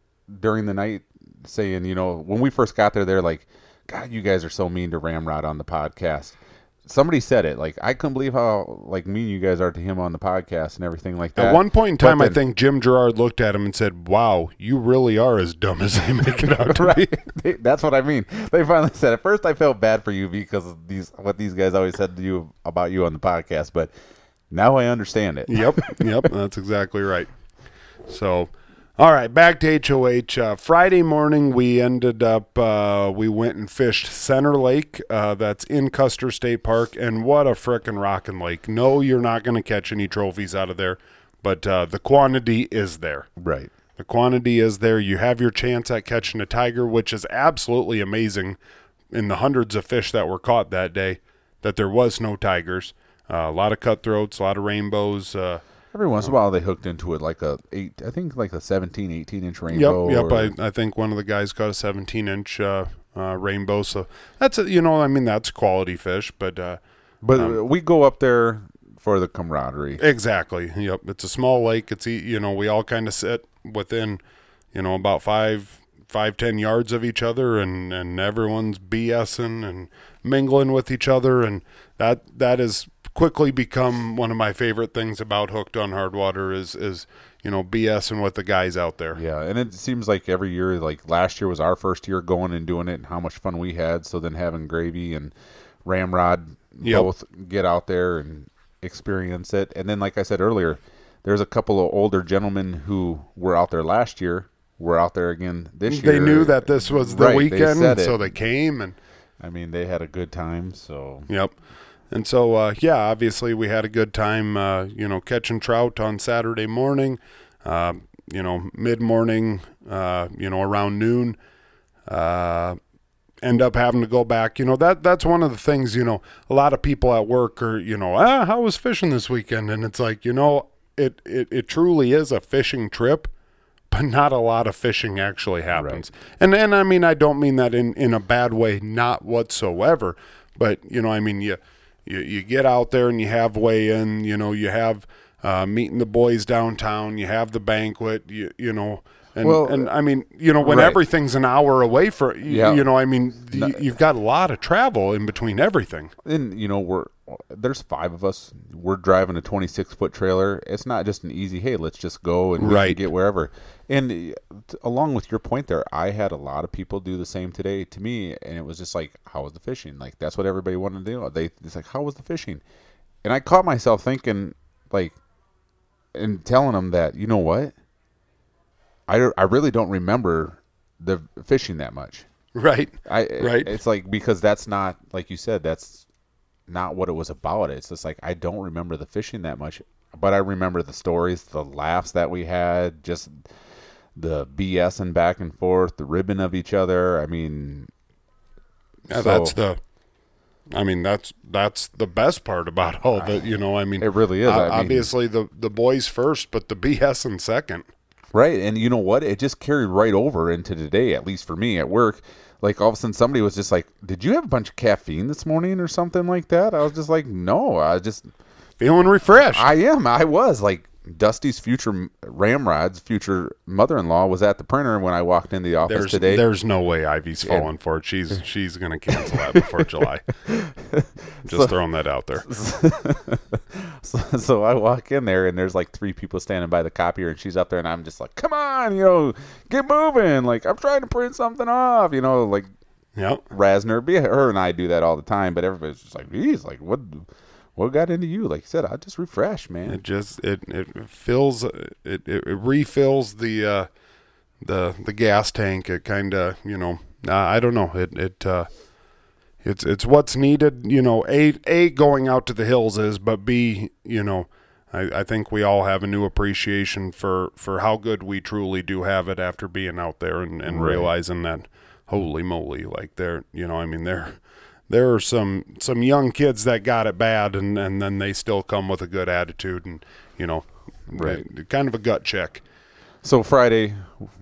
during the night saying, you know, when we first got there, they're like, God, you guys are so mean to Ramrod on the podcast. Somebody said it. Like, I couldn't believe how, like, mean you guys are to him on the podcast and everything like that. at one point in time, I think Jim Gerard looked at him and said, "Wow, you really are as dumb as they make it out to *laughs* be." *laughs* They- That's what I mean. They finally said. At first, I felt bad for you because of these what these guys always said to you about you on the podcast, but now I understand it. yep, *laughs* yep, that's exactly right. So, all right, back to HOH. Uh, Friday morning, we ended up, uh, we went and fished Center Lake. Uh, that's in Custer State Park, and what a frickin' rockin' lake. No, you're not going to catch any trophies out of there, but uh, the quantity is there. Right. The quantity is there. You have your chance at catching a tiger, which is absolutely amazing in the hundreds of fish that were caught that day, that there was no tigers. Uh, a lot of cutthroats, a lot of rainbows. Every once in a while, they hooked into it like a eight. I think like a 17, 18 inch rainbow. Yep, or- yep. I, I think one of the guys got a 17 inch uh, uh, rainbow. So that's a, you know, I mean, that's quality fish, but uh, but um, we go up there for the camaraderie. exactly. Yep, it's a small lake. It's you know, we all kind of sit within, you know, about five five ten yards of each other, and and everyone's BSing and mingling with each other, and that that is quickly become one of my favorite things about Hooked on Hardwater is is you know BS and what the guys out there. Yeah, and it seems like every year, like last year was our first year going and doing it, and how much fun we had. So then having Gravy and Ramrod Yep. both get out there and experience it, and then like I said earlier, there's a couple of older gentlemen who were out there last year. Were out there again this year. They knew that this was the Right, weekend, it. so they came and I mean, they had a good time. So Yep. And so, uh, yeah, obviously we had a good time, uh, you know, catching trout on Saturday morning, uh, you know, mid morning, uh, you know, around noon. Uh, end up having to go back. You know, that that's one of the things, you know, a lot of people at work are, you know, ah, how was fishing this weekend? And it's like, you know, it, it, it truly is a fishing trip, but not a lot of fishing actually happens. And and I mean I don't mean that in, in a bad way, not whatsoever. But, you know, I mean you you, you get out there and you have weigh in, you know, you have uh, meeting the boys downtown, you have the banquet, you you know, and Well, and I mean, you know, when right. everything's an hour away for you, Yeah. you know, I mean, you, you've got a lot of travel in between everything. and you know we're there's five of us. We're driving a 26 foot trailer. It's not just an easy. Hey, let's just go and Right. get wherever. And uh, along with your point there, I had a lot of people do the same today to me, and it was just like, how was the fishing? Like that's what everybody wanted to do. They it's like, how was the fishing? And I caught myself thinking, like, and telling them that you know what, I I really don't remember the fishing that much. Right. I Right. It's like because that's not like you said. That's not what it was about. It's just like I don't remember the fishing that much, but I remember the stories, the laughs that we had, just the BS and back and forth, the ribbon of each other. I mean, Yeah, so- that's the. I mean, that's that's the best part about *laughs* all of it. You know, I mean, It really is. I mean- obviously, the the boys first, but the BS in second. right. And you know what? It just carried right over into today. At least for me at work. Like all of a sudden, somebody was just like, "Did you have a bunch of caffeine this morning or something like that?" I was just like, "No, I just Feeling refreshed. I am. I was like Dusty's future Ramrod's future mother-in-law was at the printer when I walked in the office there's today. there's no way Ivy's falling for it. She's *laughs* she's gonna cancel that before July. *laughs* Just throwing that out there. *laughs* so, so I walk in there and there's like three people standing by the copier and she's up there and I'm just like, "Come on, you know, get moving! Like I'm trying to print something off, you know, like Yep. Rasner. Be her and I do that all the time, but everybody's just like, "Geez, like what?" What got into you? Like you said, I just refresh, man. It just it it fills it it, it refills the uh, the the gas tank. It kind of you know uh, I don't know it it uh, it's it's what's needed. You know, a a going out to the hills is, but b you know. I, I think we all have a new appreciation for, for how good we truly do have it after being out there and, and Right. realizing that holy moly like there you know I mean there there are some some young kids that got it bad and, and then they still come with a good attitude and you know Right. kind of a gut check So Friday,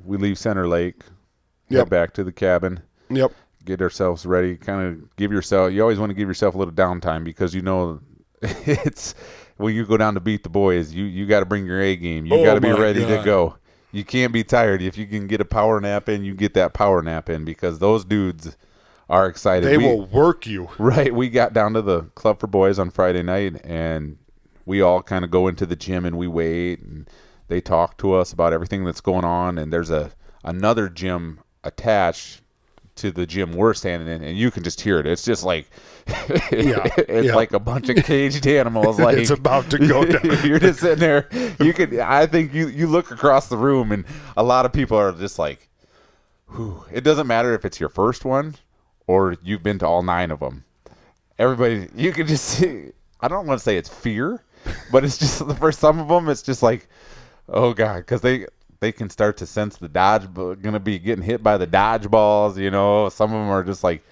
we leave Center Lake, Yep. head back to the cabin, yep get ourselves ready. Kind of give yourself. You always want to give yourself a little downtime because you know *laughs* it's when you go down to beat the boys. You you got to bring your A game. You Oh got to be ready to go. You can't be tired. If you can get a power nap in, you get that power nap in because those dudes are excited. they We- will work you *laughs* Right. We got down to the club for boys on Friday night and we all kind of go into the gym and we wait and they talk to us about everything that's going on and there's a another gym attached to the gym we're standing in and you can just hear it. It's just like *laughs* Yeah, it's yeah. like a bunch of caged *laughs* animals like it's about to go down you're just sitting there. You could I think you you look across the room and a lot of people are just like Whew. It doesn't matter if it's your first one or you've been to all nine of them. Everybody, you can just see. I don't want to say it's fear, but it's just *laughs* for some of them, it's just like, oh god, because they they can start to sense the dodge, gonna be getting hit by the dodgeballs. You know, some of them are just like,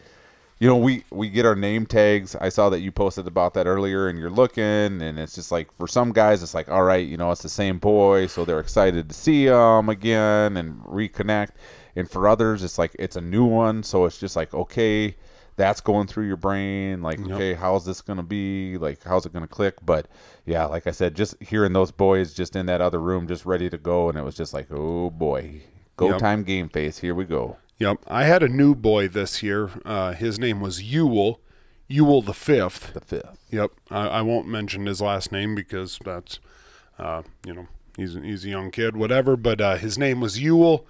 you know, we we get our name tags. I saw that you posted about that earlier, and you're looking, and it's just like for some guys, it's like, all right, you know, it's the same boy, so they're excited to see them again and reconnect. And for others, it's like it's a new one, so it's just like, okay, that's going through your brain. Like, okay, how's this gonna be? Like, how's it gonna click? But yeah, like I said, just hearing those boys just in that other room, just ready to go, and it was just like, oh boy, go Yep. time game face. Here we go. Yep. I had a new boy this year. Uh, his name was Ewell. Ewell the fifth. The fifth. Yep, I, I won't mention his last name because that's, uh, you know, he's he's a young kid, whatever. But uh, his name was Ewell,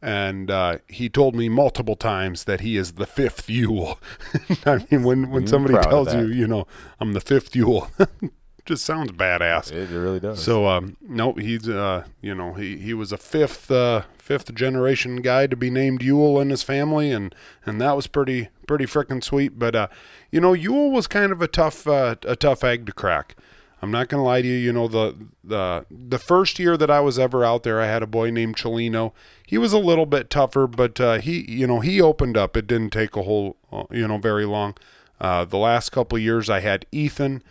and uh, he told me multiple times that he is the fifth Yule. *laughs* I mean, when when You're somebody tells you, you know, I'm the fifth Yule, *laughs* just sounds badass. It really does. So um, no, he's uh, you know, he, he was a fifth uh, fifth generation guy to be named Yule in his family, and and that was pretty pretty freaking sweet. But uh, you know, Yule was kind of a tough uh, a tough egg to crack. I'm not gonna lie to you. You know, the the the first year that I was ever out there, I had a boy named Chelino. He was a little bit tougher, but uh, he you know he opened up. It didn't take a whole uh, you know very long. Uh, the last couple years, I had Ethan.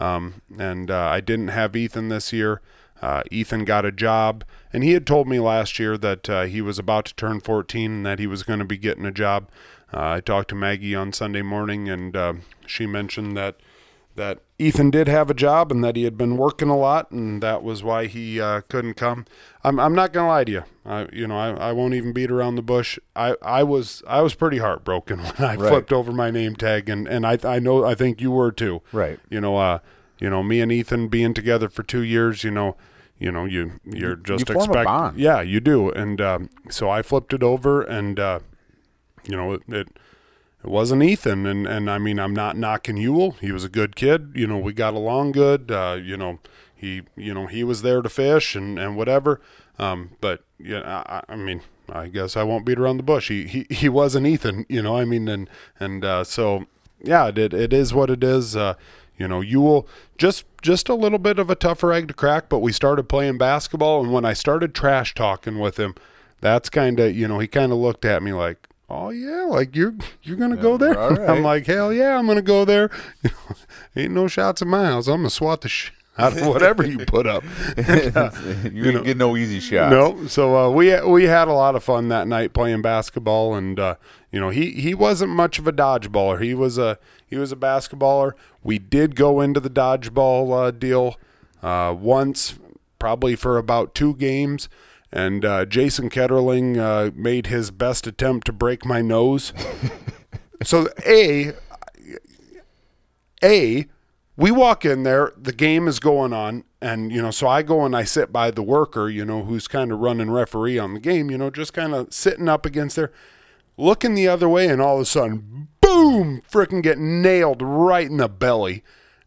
Um, and uh, I didn't have Ethan this year. Uh, Ethan got a job, and he had told me last year that uh, he was about to turn 14 and that he was going to be getting a job. I talked to Maggie on Sunday morning, and she mentioned that that Ethan did have a job and that he had been working a lot, and that was why he uh, couldn't come. I'm, I'm not gonna lie to you. I, you know, I, I won't even beat around the bush. I, I was I was pretty heartbroken *laughs* when I Right. flipped over my name tag, and, and I I know I think you were too Right. you know uh you know me and ethan being together for two years you know you know you you're just a expect bond. yeah you do and um, so i flipped it over and uh you know it, it it wasn't ethan and and i mean i'm not knocking ewell. He was a good kid. You know we got along good. Uh you know he you know he was there to fish and and whatever. Um but yeah i, I I mean i guess i won't beat around the bush. He he, he wasn't ethan you know i mean and and uh so yeah it, it is what it is. Uh you know Ewell just just a little bit of a tougher egg to crack but we started playing basketball and when i started trash talking with him that's kind of you know he kind of looked at me like oh yeah like you're you're gonna go there *laughs* right. i'm like hell yeah i'm gonna go there you *laughs* know, ain't no shots in my house i'm gonna swat the *laughs* sh- out of whatever you put up you didn't get no easy shots. no, so uh, we we had a lot of fun that night playing basketball, and uh, you know he he wasn't much of a dodgeballer. He was a he was a basketballer. We did go into the dodgeball uh, deal uh, once, probably for about two games, and uh, Jason Ketterling uh, made his best attempt to break my nose. *laughs* so a a we walk in there the game is going on and you know so i go and i sit by the worker you know who's kind of running referee on the game you know just kind of sitting up against there looking the other way and all of a sudden boom freaking get nailed right in the belly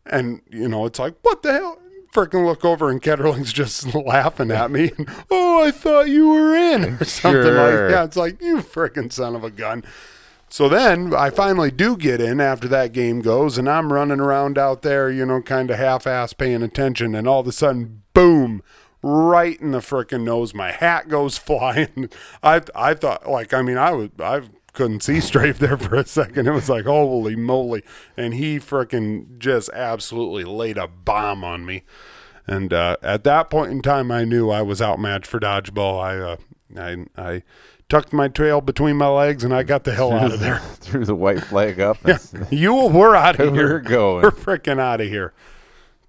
and you know it's like what the hell freaking look over and Ketterling's just *laughs* laughing at me and, oh i thought you were in or *laughs* something Sure. like that it's like you freaking son of a gun so then I finally do get in after that game goes, and I'm running around out there, you know, kind of half ass paying attention, and all of a sudden, boom, right in the frickin' nose. My hat goes *laughs* flying. I I thought, like, I mean, I was I couldn't see straight *laughs* there for a second. It was like, holy moly! And he frickin' just absolutely laid a bomb on me. And uh, at that point in time, I knew I was outmatched for dodgeball. I uh, I I tucked my tail between my legs, and I got the hell out of there. *laughs* Threw the white flag up. And *laughs* You, we're out of here. We're going. We're freaking out of here.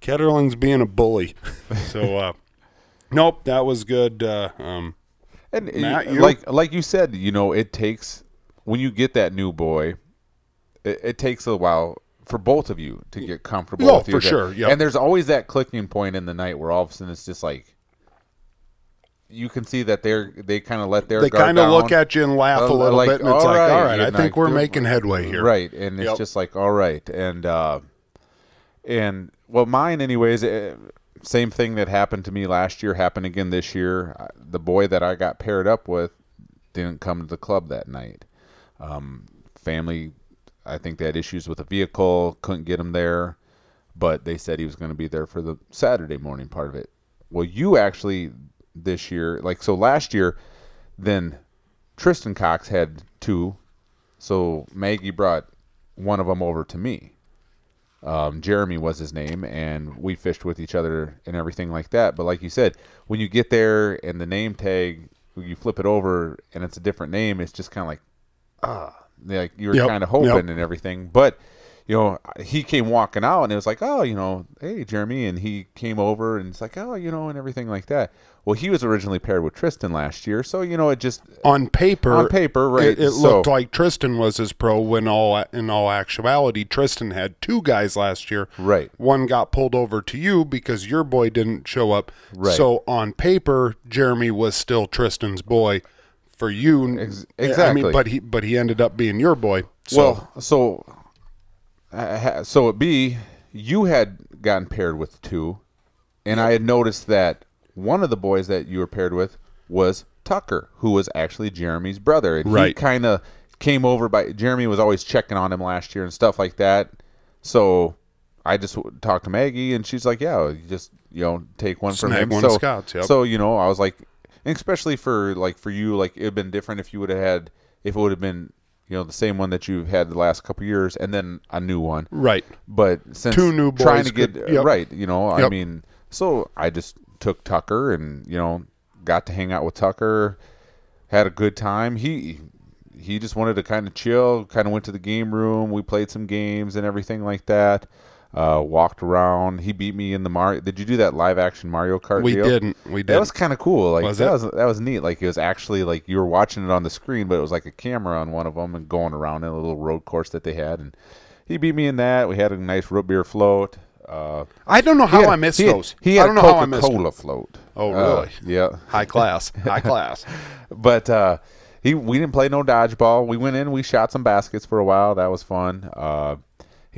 Ketterling's being a bully. So, uh, nope, that was good. Uh, um, And Matt, uh, you? like like you said, you know, it takes when you get that new boy, it, it takes a while for both of you to get comfortable. Oh, with for sure, yep. And there's always that clicking point in the night where all of a sudden it's just like you can see that they're they kind of let their they kind of look at you and laugh a Uh, little like, bit, and it's all like, all right, I think we're making headway here. Right, and it's Yep. just like all right, and uh, and well, mine anyways. eh, same thing that happened to me last year happened again this year. Uh, The boy that I got paired up with didn't come to the club that night. Um, family, I think they had issues with a vehicle, couldn't get him there, but they said he was going to be there for the Saturday morning part of it. Well, you actually this year, like so last year, then Tristan Cox had two, so Maggie brought one of them over to me. Um, Jeremy was his name, and we fished with each other and everything like that. But like you said, when you get there and the name tag, you flip it over and it's a different name, it's just kind of like, ah, like you were Yep, kind of hoping yep. and everything. But you know, he came walking out, and it was like, oh, you know, hey, Jeremy, and he came over, and it's like, oh, you know, and everything like that. Well, he was originally paired with Tristan last year, so you know it just on paper, on paper, right? it, it so- looked like Tristan was his pro. When all in all actuality, Tristan had two guys last year. Right. One got pulled over to you because your boy didn't show up. Right. So on paper, Jeremy was still Tristan's boy. For you, Ex- I mean, exactly. but he but he ended up being your boy. So, Well, so uh, so it be you had gotten paired with two, and I had noticed that one of the boys that you were paired with was Tucker, who was actually Jeremy's brother. And He Right. kind of came over by Jeremy was always checking on him last year and stuff like that. So I just talked to Maggie, and she's like, "Yeah, you just you know take one from him." one so, yep. so you know, I was like, and especially for like for you, like it'd been different if you would have had if it would have been you know the same one that you've had the last couple years, and then a new one. right. But since Two new trying to get could- yep. right, you know, I mean, so I just took Tucker and you know got to hang out with Tucker, had a good time. He he just wanted to kind of chill, kind of went to the game room. We played some games and everything like that. Uh, walked around. He beat me in the Mario. Did you do that live action Mario Kart? We deal? didn't. We did. That was kind of cool. Like Was that it? was that was neat. Like it was actually like you were watching it on the screen, but it was like a camera on one of them and going around in a little road course that they had. And he beat me in that. We had a nice root beer float. Uh, I don't know how had- I missed he had- those. He had I don't know a how I missed. Coca-Cola float. Oh, Uh, really? yeah. High class. High class. *laughs* But uh, he we didn't play no dodgeball. We went in, we shot some baskets for a while. That was fun.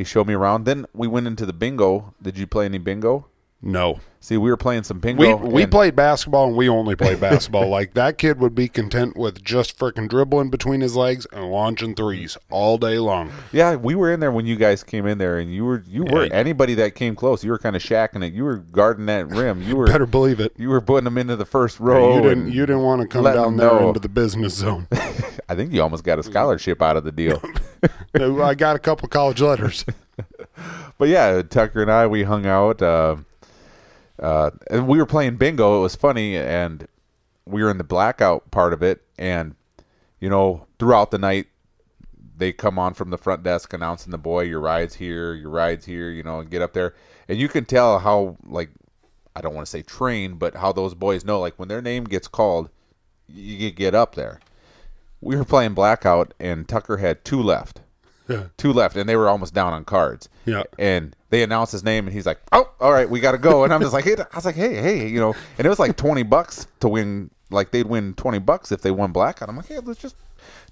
He showed me around. Then we went into the bingo. Did you play any bingo? No. See, we were playing some We bingo. we and- played basketball and we only played basketball. *laughs* like that kid would be content with just frickin' dribbling between his legs and launching threes all day long. Yeah, we were in there when you guys came in there, and you were you were Yeah. anybody that came close, you were kind of shacking it. You were guarding that rim. You were *laughs* Better believe it. you were putting them into the first row. you didn't you didn't want to come down there know. into the business zone. *laughs* I think you almost got a scholarship out of the deal. *laughs* No, I got a couple college letters. *laughs* *laughs* but yeah, Tucker and I we hung out. Uh, uh, and we were playing bingo. It was funny, and we were in the blackout part of it. And you know, throughout the night, they come on from the front desk announcing the boy, your ride's here, your ride's here. You know, and get up there, and you can tell how like I don't want to say trained, but how those boys know like when their name gets called, you get up there. We were playing blackout, and Tucker had two left Yeah. two left, and they were almost down on cards. Yeah. And they announced his name, and he's like, "Oh, all right, we got to go." And I'm just like, hey, I was like, "Hey, hey, you know," and it was like twenty bucks to win. Like they'd win twenty bucks if they won blackout. I'm like, "Hey, let's just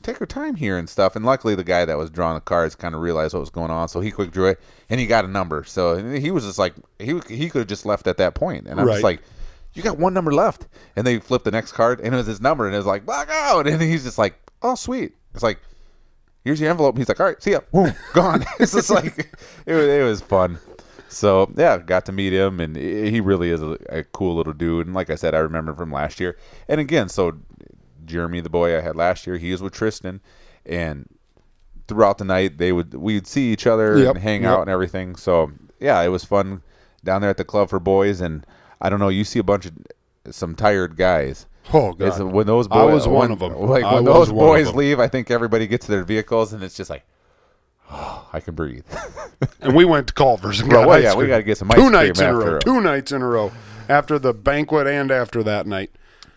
take our time here and stuff." And luckily, the guy that was drawing the cards kind of realized what was going on, so he quick drew it, and he got a number. So he was just like, he he could have just left at that point, and I'm just like. You got one number left, and they flipped the next card, and it was his number, and it was like blackout, and he's just like, "Oh, sweet." It's like, here's your envelope. He's like, all right, see ya. Boom, *laughs* gone. *laughs* it's just like, it was, it was fun. So yeah, got to meet him, and he he really is a, a cool little dude. And like I said, I remember from last year. And again, so Jeremy, the boy I had last year, he is with Tristan, and throughout the night they would we'd see each other Yep, and hang yep. out and everything. So yeah, it was fun down there at the club for boys. And I don't know, you see a bunch of some tired guys. Oh It's god. when those boys, I was one when- of 'em. Like I when those boys leave, I think everybody gets to their vehicles, and it's just like, oh, *sighs* I can breathe. *laughs* And we went to Culver's and got well, yeah, we gotta get some two cream nights in a row. Two nights in a row. After the banquet and after that night.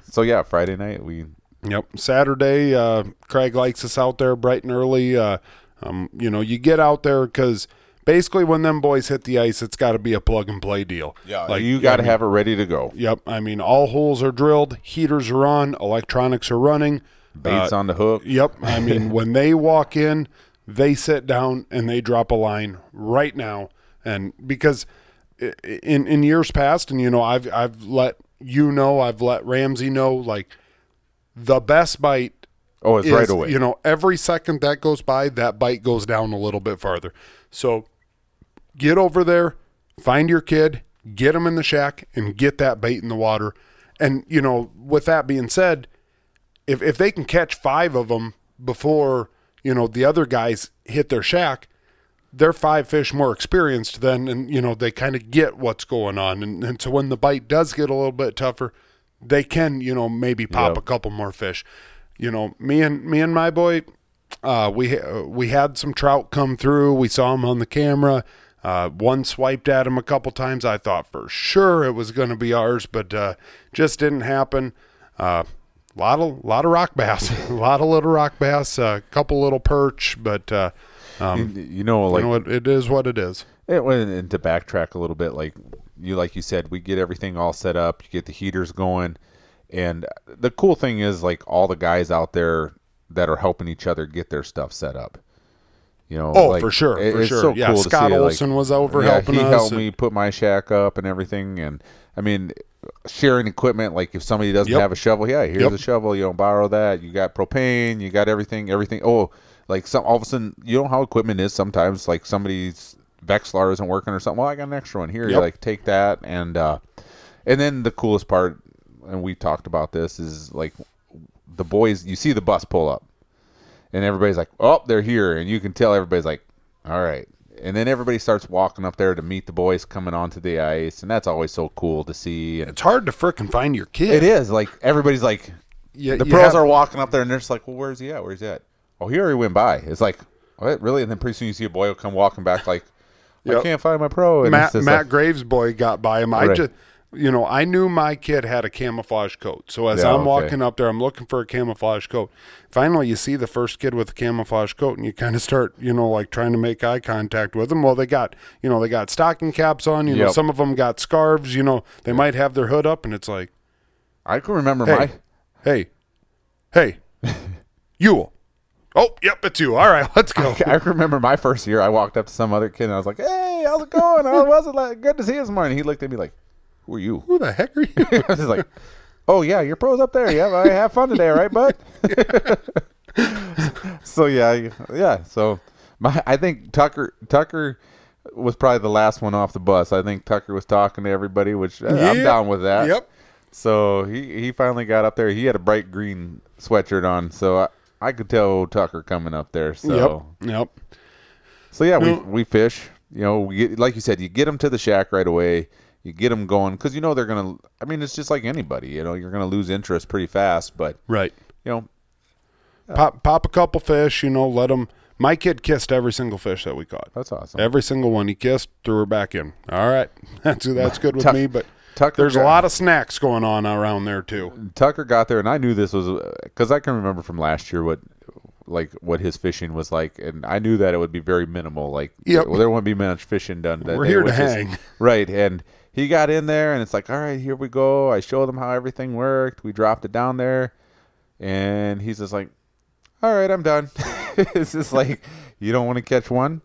so yeah, Friday night we Yep. Saturday, uh, Craig likes us out there bright and early. Uh, um, you know, you get out there because basically when them boys hit the ice, it's got to be a plug and play deal. Yeah, like you got to I mean, have it ready to go. Yep. I mean, all holes are drilled, heaters are on, electronics are running. Baits Uh, on the hook. Yep. I *laughs* mean, when they walk in, they sit down and they drop a line right now. And because in in years past, and you know, I've I've let you know, I've let Ramsey know, like the best bite Oh, it's is, right away. You know, every second that goes by, that bite goes down a little bit farther. So get over there, find your kid, get him in the shack, and get that bait in the water. And you know, with that being said, if if they can catch five of them before you know the other guys hit their shack, they're five fish more experienced then, and you know they kind of get what's going on. And, and so when the bite does get a little bit tougher, they can you know maybe pop Yep. a couple more fish. You know, me and me and my boy, uh, we uh, we had some trout come through. We saw them on the camera. Uh, one swiped at him a couple times. I thought for sure it was going to be ours, but uh, just didn't happen. A lot of lot of rock bass, a *laughs* lot of little rock bass, a couple little perch, but uh, um, you, you know, like you know what, it is what it is. It went and to backtrack a little bit, like you like you said, we get everything all set up. You get the heaters going, and the cool thing is like all the guys out there that are helping each other get their stuff set up. You know, Oh, like, for sure, it- for it's sure. so Yeah, cool Scott see, like- Olson was over yeah, helping he us helped and- me put my shack up and everything, and I mean, sharing equipment. Like if somebody doesn't Yep. have a shovel, yeah, here's Yep. a shovel. You don't borrow that. You got propane. You got everything. Everything. Oh, like some all of a sudden, you know how equipment is. Sometimes, like somebody's Vexilar isn't working or something. Well, I got an extra one here. You Yep. like take that, and uh, and then the coolest part, and we talked about this, is like the boys. You see the bus pull up, and everybody's like, "Oh, they're here," and you can tell everybody's like, "All right." And then everybody starts walking up there to meet the boys coming onto the ice, and that's always so cool to see. And It's hard to frickin' find your kid. it is like everybody's like, Yeah, the you pros have- are walking up there, and they're just like, "Well, where's he at? Where's he at?" Oh, he already went by. It's like, what really? And then pretty soon you see a boy will come walking back like, I can't find my pro. And Matt Matt like, Graves' boy got by him. I Right. just, you know, I knew my kid had a camouflage coat. So as Yeah, I'm okay. walking up there, I'm looking for a camouflage coat. Finally, you see the first kid with a camouflage coat, and you kind of start, you know, like trying to make eye contact with them. Well, they got, you know, they got stocking caps on. You know, some of them got scarves. You know, they might have their hood up, and it's like, I can remember hey, my. hey, hey, *laughs* Ewell. Oh, yep, it's you. All right, *laughs* let's go. I remember my first year. I walked up to some other kid and I was like, "Hey, how's it going? How was it? Like, good to see you this morning." He looked at me like, "Who are you?" Who the heck are you? I was just like, "Oh yeah, your pro's up there. Yeah, I have fun today, right, bud?" *laughs* so yeah, yeah. So my, I think Tucker Tucker was probably the last one off the bus. I think Tucker was talking to everybody, which uh, I'm down with that. Yep. So he he finally got up there. He had a bright green sweatshirt on, so I, I could tell Tucker coming up there. So Yep. Yep. so yeah, we we fish. You know, we get, like you said, you get them to the shack right away. You get them going because you know they're gonna. I mean, it's just like anybody. You know, you're gonna lose interest pretty fast. But Right. you know, Pop, pop a couple fish, you know, let them. My kid kissed every single fish that we caught. that's awesome. Every single one he kissed, threw her back in. All right, *laughs* that's that's good with Tuck- me. But Tucker there's a got- lot of snacks going on around there too. Tucker got there, and I knew this was uh, because I can remember from last year what like what his fishing was like, and I knew that it would be very minimal. Like, Yep. well, there won't be much fishing done. That We're day, here to which is- hang. right? And he got in there, and it's like, all right, here we go. I showed him how everything worked. We dropped it down there, and he's just like, all right, I'm done. *laughs* it's just like, you don't want to catch one.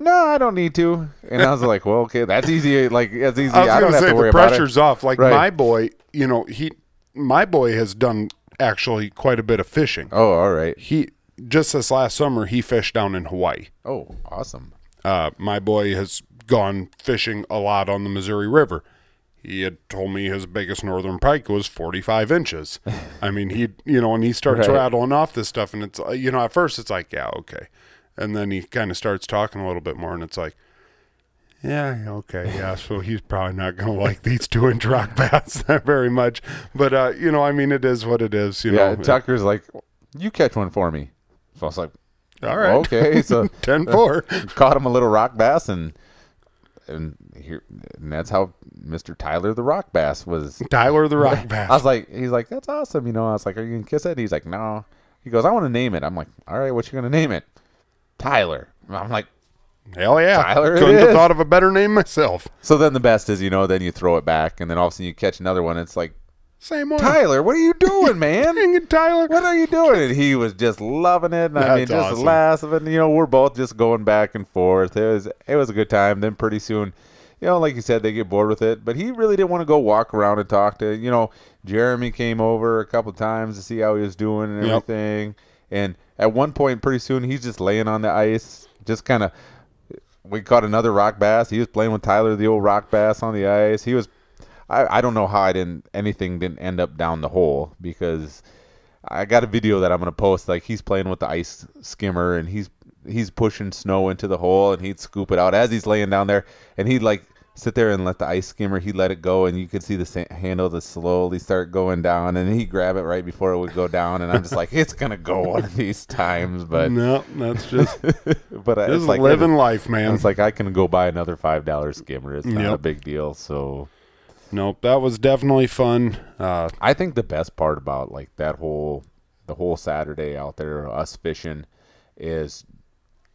No, I don't need to. And I was like, well, okay, that's easy. Like, that's easy. I was I, don't gonna have say to worry the about it. pressure's off. Like Right. my boy, you know, he, my boy has done actually quite a bit of fishing. Oh, all right. He just this last summer he fished down in Hawaii. Oh, awesome. Uh, my boy has gone fishing a lot on the Missouri River. He had told me his biggest northern pike was 45 inches. I mean, he, you know, and he starts Right. rattling off this stuff, and it's, you know, at first it's like, yeah, okay. And then he kind of starts talking a little bit more, and it's like, yeah, okay, yeah. So he's probably not going to like these two inch rock bass that very much. But, uh, you know, I mean, it is what it is, you Yeah, know. Tucker's like, you catch one for me. So I was like, All right. okay. So *laughs* 10 4. *laughs* caught him a little rock bass, and and here, and that's how Mr. Tyler the rock bass was. Tyler the rock *laughs* bass. I was like, he's like, that's awesome. You know, I was like, are you gonna kiss it? He's like, no. He goes, I want to name it. I'm like, all right, what you gonna name it? Tyler. I'm like, Hell yeah. Tyler Couldn't have is. thought of a better name myself. so then the best is, you know, then you throw it back, and then all of a sudden you catch another one. It's like, Same one. Tyler, what are you doing, man? *laughs* Dang it, Tyler. what are you doing? And he was just loving it. And I mean, just awesome. laughing. You know, we're both just going back and forth. It was it was a good time. Then pretty soon, you know, like you said, they get bored with it. But he really didn't want to go walk around and talk to. You know, Jeremy came over a couple times to see how he was doing and Yep. everything. And at one point, pretty soon, he's just laying on the ice, just kind of. We caught another rock bass. He was playing with Tyler, the old rock bass, on the ice. He was I, I don't know how I didn't anything didn't end up down the hole because I got a video that I'm gonna post. Like he's playing with the ice skimmer and he's he's pushing snow into the hole and he'd scoop it out as he's laying down there and he'd like sit there and let the ice skimmer. he'd let it go, and you could see the sa- handle to slowly start going down, and he'd grab it right before it would go down. And I'm just like, *laughs* it's gonna go one of these times, but no, that's just *laughs* but uh, it's like living life, man. it's like I can go buy another five dollar skimmer. It's not a big deal. So nope, that was definitely fun. Uh, I think the best part about like that whole the whole Saturday out there, us fishing, is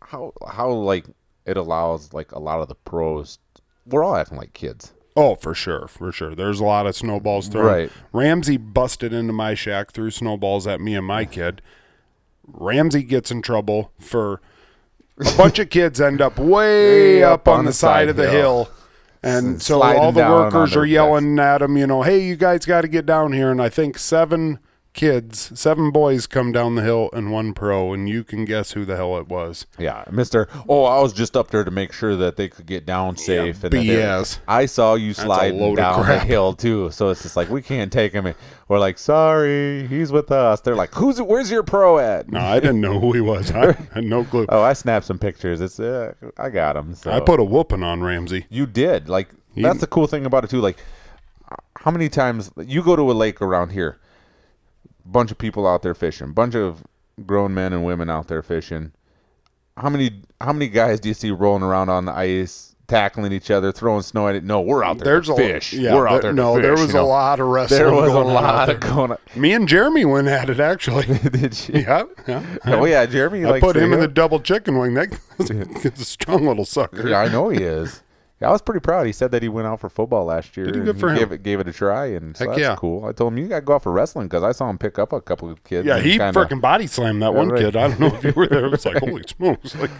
how how like it allows like a lot of the pros. We're all acting like kids. oh, for sure, for sure. There's a lot of snowballs thrown. Right. Ramsey busted into my shack, threw snowballs at me and my *laughs* kid. Ramsey gets in trouble for a bunch of kids end up way *laughs* up on the side of the hill. And so all the workers are yelling at him, you know, hey, you guys got to get down here. And I think seven kids, seven boys come down the hill and one pro, and you can guess who the hell it was. Yeah, Mister. Oh, I was just up there to make sure that they could get down safe. and BS. I saw you sliding down the hill too, so it's just like we can't take him. We're like, sorry, he's with us. They're like, who's? Where's your pro at? No, I didn't know who he was. I *laughs* had no clue. Oh, I snapped some pictures. It's uh, I got him. So. I put a whooping on Ramsey. You did. Like that's the cool thing about it too. Like how many times you go to a lake around here, bunch of people out there fishing, bunch of grown men and women out there fishing. How many how many guys do you see rolling around on the ice, tackling each other, throwing snow at it? No, we're out there There's to a fish. yeah, we're out there- No, fish, there was you a lot of wrestling. There was a lot of going. on. Me and Jeremy went at it actually. *laughs* Did you? yeah, yeah. *laughs* Oh yeah, Jeremy. I put him in the double chicken wing. That *laughs* guy's a strong little sucker. Yeah, I know he is. Yeah, I was pretty proud. He said that he went out for football last year. And good for him. Gave it, gave it a try, and so Heck that's yeah. cool. I told him you got to go out for wrestling because I saw him pick up a couple of kids. Yeah, he kinda- freaking body slammed that one right. kid. I don't know if you were there. It was like, holy *laughs* smokes! Like,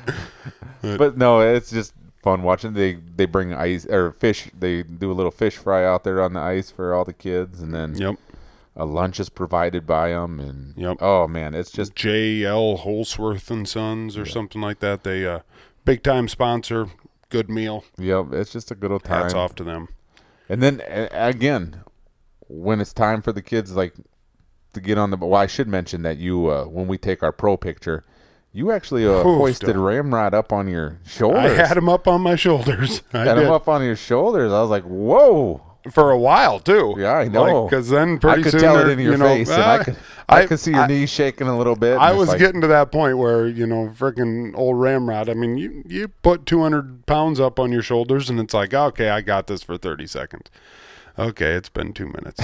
But no, it's just fun watching. They they bring ice or fish. They do a little fish fry out there on the ice for all the kids, and then yep. a lunch is provided by them. And Yep. oh man, it's just J.L. Holsworth and Sons or something like that. They uh, big time sponsor. Good meal. yep, it's just a good old time. Hats off to them. And then a- again, when it's time for the kids like to get on the. Well, I should mention that you uh, when we take our pro picture. You actually uh, Oof, hoisted don't. Ramrod up on your shoulders. I had him up on my shoulders. *laughs* I Had did. him up on your shoulders. I was like, "Whoa!" For a while too. Yeah, I know. Because then pretty soon, I could soon tell it in your you know, face, and I ah, could, I, I- could see your I- knees shaking a little bit. I was like, getting to that point where you know, freaking old Ramrod. I mean, you you put two hundred pounds up on your shoulders, and it's like, okay, I got this for thirty seconds. Okay, it's been two minutes.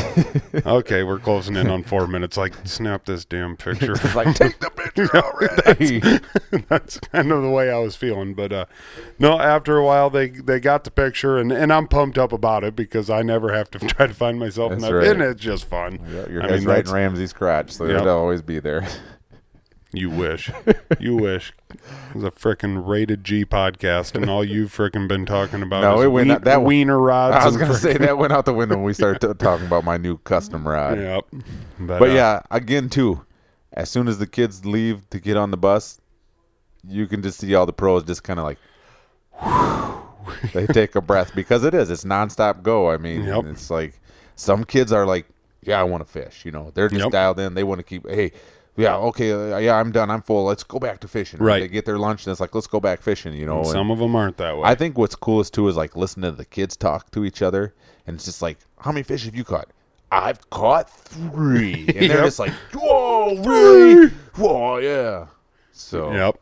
okay, we're closing in on four *laughs* minutes. Like, snap this damn picture. It's like take the picture *laughs* already. *laughs* That's kind of the way I was feeling. But uh, no, after a while, they they got the picture, and, and I'm pumped up about it because I never have to try to find myself in That's that, right. and it's just fun. Yeah, your I mean, right that's- in Ramsey's crotch, so Yep. it'll always be there. You wish. you wish. It was a freaking rated G podcast, and all you've frickin' been talking about No, is it went ween- out- that wiener rods. I was gonna say that went out the window when we started t- talking about my new custom rod. Yep. But, But uh, yeah, again too, as soon as the kids leave to get on the bus, you can just see all the pros just kind of like *laughs* they take a breath because it is it's nonstop go. I mean, Yep. it's like some kids are like, yeah, I want to fish. You know, they're just Yep. dialed in. They want to keep. Hey, yeah, okay, uh, yeah, I'm done. I'm full. Let's go back to fishing. Right. They get their lunch and it's like, let's go back fishing. You know, and- some of them aren't that way. I think what's coolest too is like listening to the kids talk to each other, and it's just like, how many fish have you caught? I've caught three, *laughs* and they're Yep. just like, whoa, really? Whoa, yeah. So Yep.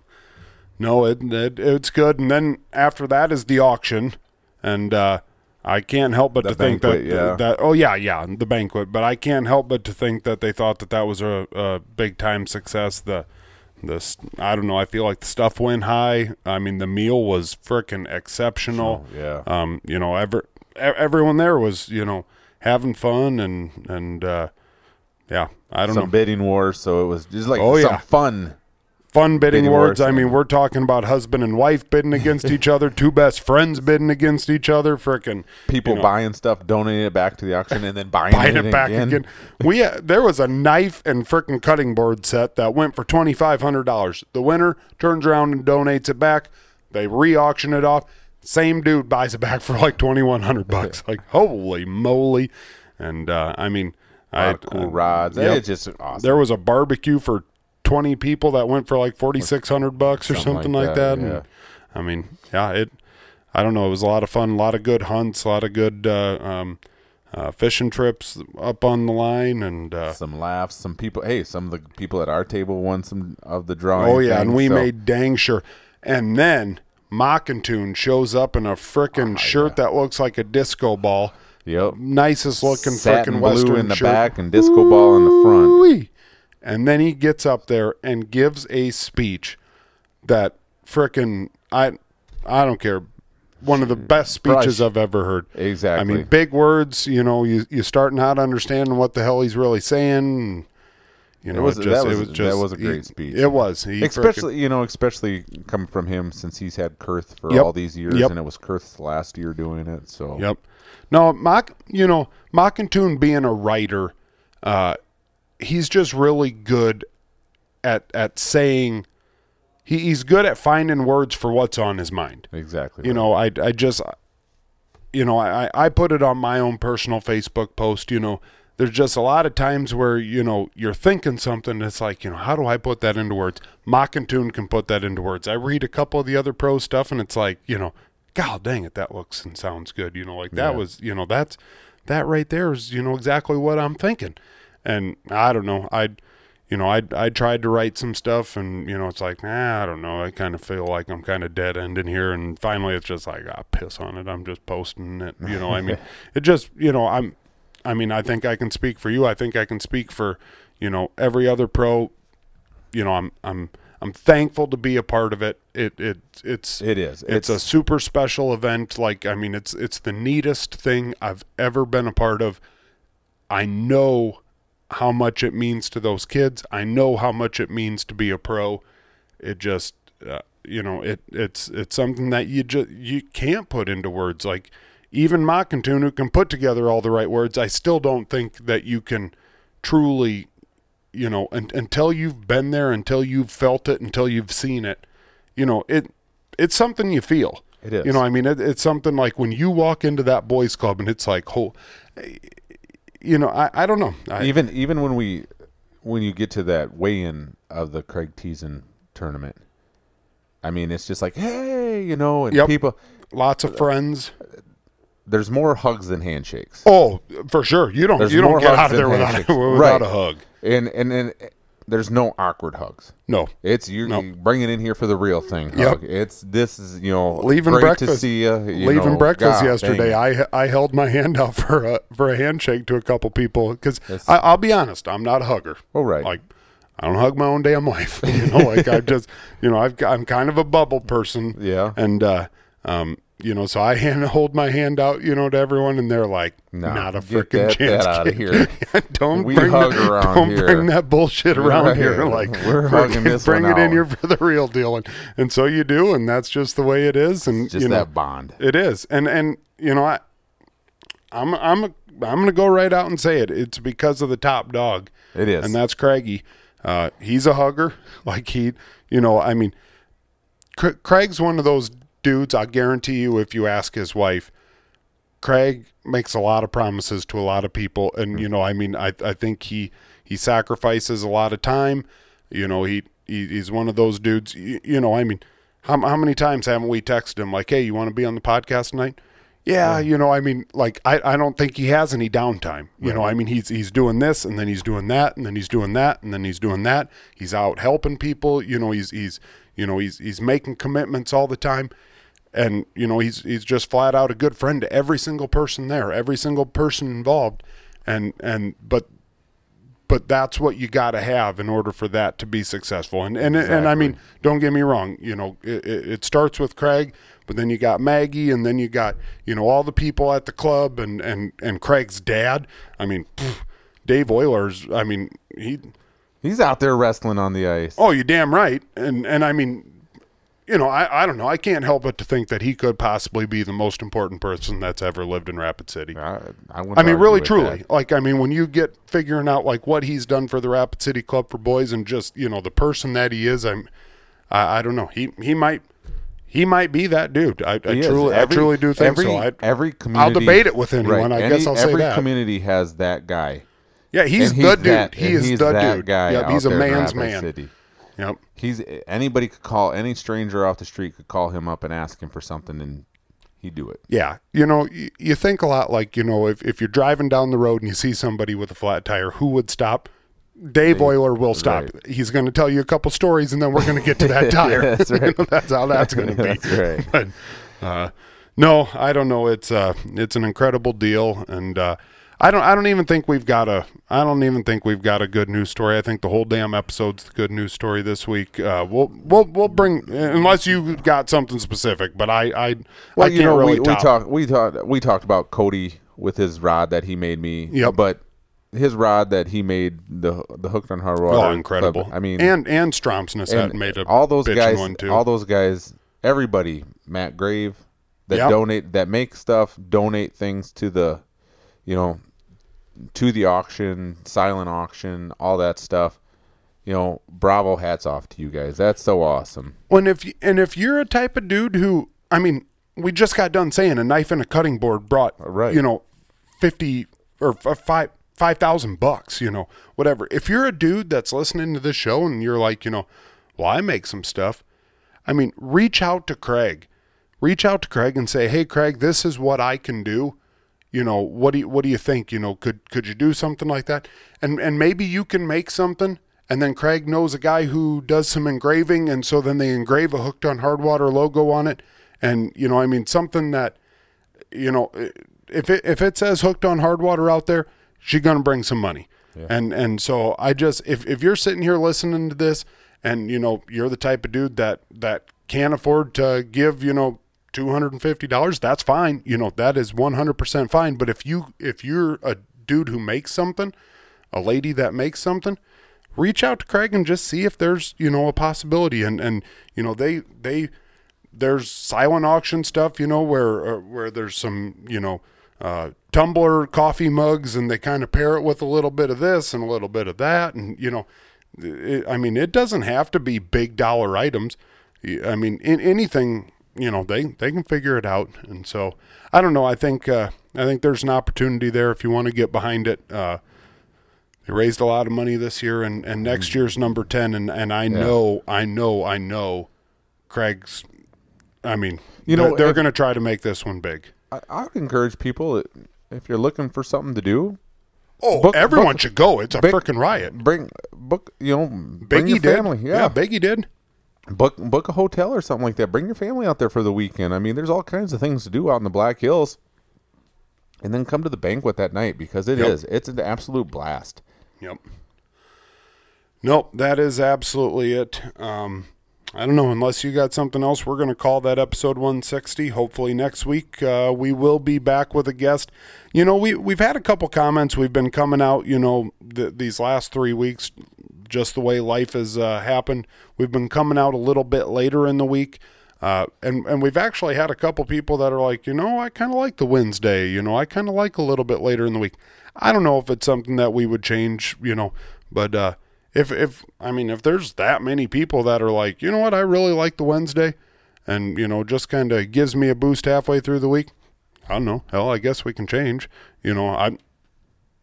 No, it, it it's good. And then after that is the auction, and uh, I can't help but The to think that yeah. that oh yeah yeah the banquet. But I can't help but to think that they thought that that was a, a big time success. The the I don't know. I feel like the stuff went high. I mean, the meal was freaking exceptional. yeah. Um, you know, ever everyone there was you know having fun and and uh, yeah. I don't some know. bidding wars, so it was just like Oh, some yeah. fun. Fun bidding, bidding wars. I mean, we're talking about husband and wife bidding against each other, two best friends bidding against each other, frickin' People you know, buying stuff, donating it back to the auction, and then buying, *laughs* buying it back again. again. We uh, there was a knife and frickin' cutting board set that went for twenty five hundred dollars. The winner turns around and donates it back. They re-auction it off. Same dude buys it back for like twenty one hundred bucks. *laughs* Like holy moly! And uh, I mean, I cool uh, rods. yep. It's just awesome. There was a barbecue for twenty people that went for like forty six hundred bucks or Something something like like, that, that. yeah. And, I mean, yeah, it. I don't know. It was a lot of fun. A lot of good hunts. A lot of good uh, um, uh, fishing trips up on the line, and uh, some laughs. Some people. Hey, some of the people at our table won some of the drawing. oh yeah, and we so- made dang sure. And then Mockingtoon shows up in a frickin' shirt that looks like a disco ball. Yep. Nicest looking Satin frickin' blue western in the shirt. back and disco ball in the front. And then he gets up there and gives a speech that frickin' I I don't care. One of the best speeches. I've ever heard. Exactly. I mean, big words. You know, you you start not understanding what the hell he's really saying. You know, was- it, just, that it was- was just that was a he- great speech. It was. He frickin- especially you know, especially coming from him since he's had Kurth for Yep. all these years, Yep. and it was Kurth's last year doing it. So Yep. No, Mock, you know, Mockingtoon being a writer, uh, he's just really good at at saying he, he's good at finding words for what's on his mind. exactly. You know, I I just you know, I I put it on my own personal Facebook post, you know, there's just a lot of times where, you know, you're thinking something it's like, you know, how do I put that into words? Mockingtoon can put that into words. I read a couple of the other pro stuff and it's like, you know, God dang it, that looks and sounds good. You know, like that Yeah. was, you know, that's that right there is, you know, exactly what I'm thinking. And I don't know, I, you know, I I tried to write some stuff, and you know, it's like, nah, I don't know. I kind of feel like I'm kind of dead ending here, and finally, it's just like, ah, piss on it. I'm just posting it. You know, I mean, *laughs* it just, you know, I'm, I mean, I think I can speak for you. I think I can speak for, you know, every other pro. You know, I'm I'm I'm thankful to be a part of it. It it it's it is. it's a super special event. Like I mean, it's it's the neatest thing I've ever been a part of. I know how much it means to those kids. I know how much it means to be a pro. It just uh, you know it it's it's something that you just you can't put into words. Like even Mockingtoon, who can put together all the right words, I still don't think that you can truly you know, un until you've been there, until you've felt it, until you've seen it, you know, it it's something you feel. It is. You know, I mean, it, it's something like when you walk into that boys' club and it's like, oh, you know, I, I don't know. I, even even when we when you get to that weigh-in of the Craig Teason tournament, I mean, it's just like, hey, you know, and Yep. people. lots of friends. There's more hugs than handshakes, Oh, for sure. You don't There's you don't get out of there without, *laughs* without Right. a hug. and and and there's no awkward hugs. No. It's you No. you bring it in here for the real thing. Yep. It's this is you know Leaving great breakfast. to see you. you Leaving know, breakfast God yesterday, dang. I I held my hand out for a for a handshake to a couple people because I'll be honest, I'm not a hugger. Oh, right. Like I don't hug my own damn wife. *laughs* You know, like I just you know I've I'm kind of a bubble person. Yeah. And uh, um, you know, so I hand *laughs* hold my hand out, you know, to everyone, and they're like, No, not a freaking chance. that outta kid. here. *laughs* don't We bring hug that, around don't here. bring that bullshit around Right. here. Like *laughs* We're hugging this bring it in out. here for the real deal, and and so you do, and that's just the way it is, and just you know, that bond. it is, and and you know, I, I'm I'm I'm gonna go right out and say it. It's because of the top dog. It is. and that's Craigie. Uh, he's a hugger. Like he, you know, I mean, Cra- Craig's one of those dudes. I guarantee you, if you ask his wife, Craig makes a lot of promises to a lot of people, and you know, I mean, I I think he he sacrifices a lot of time. You know, he, he he's one of those dudes. You, you know, I mean, how how many times haven't we texted him like, "Hey, you want to be on the podcast tonight?" Yeah, you know, I mean, like I, I don't think he has any downtime. You know, I mean, he's he's doing this and then he's doing that and then he's doing that and then he's doing that. He's out helping people. You know, he's he's you know he's he's making commitments all the time, and you know he's he's just flat out a good friend to every single person there, every single person involved, and and but but that's what you got to have in order for that to be successful. And and and I mean, don't get me wrong. You know, it, it it starts with Craig, but then you got Maggie, and then you got you know all the people at the club, and and and Craig's dad. I mean, pff, Dave Oilers. I mean, he. He's out there wrestling on the ice. Oh, you damn right. And and I mean, you know, I I don't know. I can't help but to think that he could possibly be the most important person that's ever lived in Rapid City. I, I, I mean, really, truly. that. Like, I mean, when you get figuring out like what he's done for the Rapid City Club for boys, and just you know the person that he is, I'm, I, I don't know. He he might he might be that dude. I, I truly Every- I truly do think every, so. I, every community, debate it with anyone. I Any- guess I'll say that every community has that guy. yeah, he's and the dude. that- he is he's the that dude. guy he's a man's man. City. Yep. He's anybody could call any stranger off the street could call him up and ask him for something, and he'd do it. Yeah, you know, you, you think a lot like you know, if if you're driving down the road and you see somebody with a flat tire, who would stop? Dave Oiler will stop. right. He's going to tell you a couple stories, and then we're going to get to that *laughs* tire. That's *laughs* You know, that's how that's going to be. *laughs* That's right. But uh, no, I don't know. It's uh, it's an incredible deal, and uh, I don't I don't even think we've got a I don't even think we've got a good news story. I think the whole damn episode's the good news story this week. Uh, we'll we'll we'll bring unless you got something specific, but I I Well, I you know, really we, we talked we talked we talked about Cody with his rod that he made me. Yep. But his rod that he made the the Hooked on Hardwater. Oh, club, incredible! I mean, and and Stromsness had made a all those guys, all those guys, everybody, Matt Grave, that Yep. donate, that make stuff, donate things to the, you know, to the auction, silent auction, all that stuff. You know, bravo, hats off to you guys. That's so awesome. When if you, and if you're a type of dude who, I mean, we just got done saying a knife and a cutting board brought, Right. you know, fifty or uh, five five thousand bucks, you know, whatever. If you're a dude that's listening to this show and you're like, you know, well, I make some stuff. I mean, reach out to Craig, reach out to Craig and say, hey, Craig, this is what I can do. You know, what do you, what do you think? You know, could could you do something like that? And and maybe you can make something. And then Craig knows a guy who does some engraving, and so then they engrave a Hooked on Hardwater logo on it. And you know, I mean, something that you know, if it if it says Hooked on Hardwater out there, she's gonna bring some money. And and so I just if if you're sitting here listening to this, and you know you're the type of dude that that can't afford to give you know two hundred and fifty dollars, that's fine. You know that is one hundred percent fine. But if you if you're a dude who makes something, a lady that makes something, reach out to Craig and just see if there's you know a possibility. And and you know they they there's silent auction stuff, you know, where uh, where there's some, you know, uh, tumbler coffee mugs, and they kind of pair it with a little bit of this and a little bit of that, and you know, it, I mean, it doesn't have to be big dollar items. I mean, in anything, you know, they they can figure it out, and so I don't know. I think uh, I think there's an opportunity there if you want to get behind it. Uh, they raised a lot of money this year, and, and next year's number ten, and, and I know, I know, I know, Craig's. I mean, You they're, know, they're going to try to make this one big. I, I would encourage people that if you're looking for something to do, Oh, Book- everyone book- should go. It's a freaking riot. bring book. You know, bring Biggie did. family. Yeah. Biggie did. Book book a hotel or something like that. Bring your family out there for the weekend. I mean, there's all kinds of things to do out in the Black Hills. And then come to the banquet that night because it is. Yep. It's an absolute blast. Yep. Nope, that is absolutely it. Um, I don't know. Unless you got something else, we're going to call that episode 160. Hopefully next week uh, we will be back with a guest. You know, we we've had a couple comments. We've been coming out. You know, th- these last three weeks, just the way life has uh, happened. We've been coming out a little bit later in the week. Uh, and and we've actually had a couple people that are like, you know, I kind of like the Wednesday. You know, I kind of like a little bit later in the week. I don't know if it's something that we would change. You know, but uh, if if I mean if there's that many people that are like, you know what, I really like the Wednesday, and you know, just kind of gives me a boost halfway through the week. I don't know. Hell, I guess we can change. You know, I,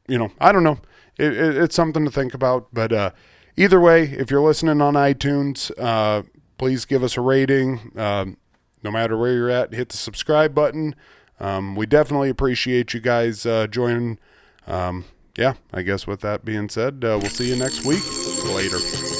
you know, I don't know. It, it, it's something to think about. But uh, either way, if you're listening on iTunes, uh, please give us a rating. Um, no matter where you're at, hit the subscribe button. Um, we definitely appreciate you guys uh, joining. Um, yeah, I guess with that being said, uh, we'll see you next week. Later.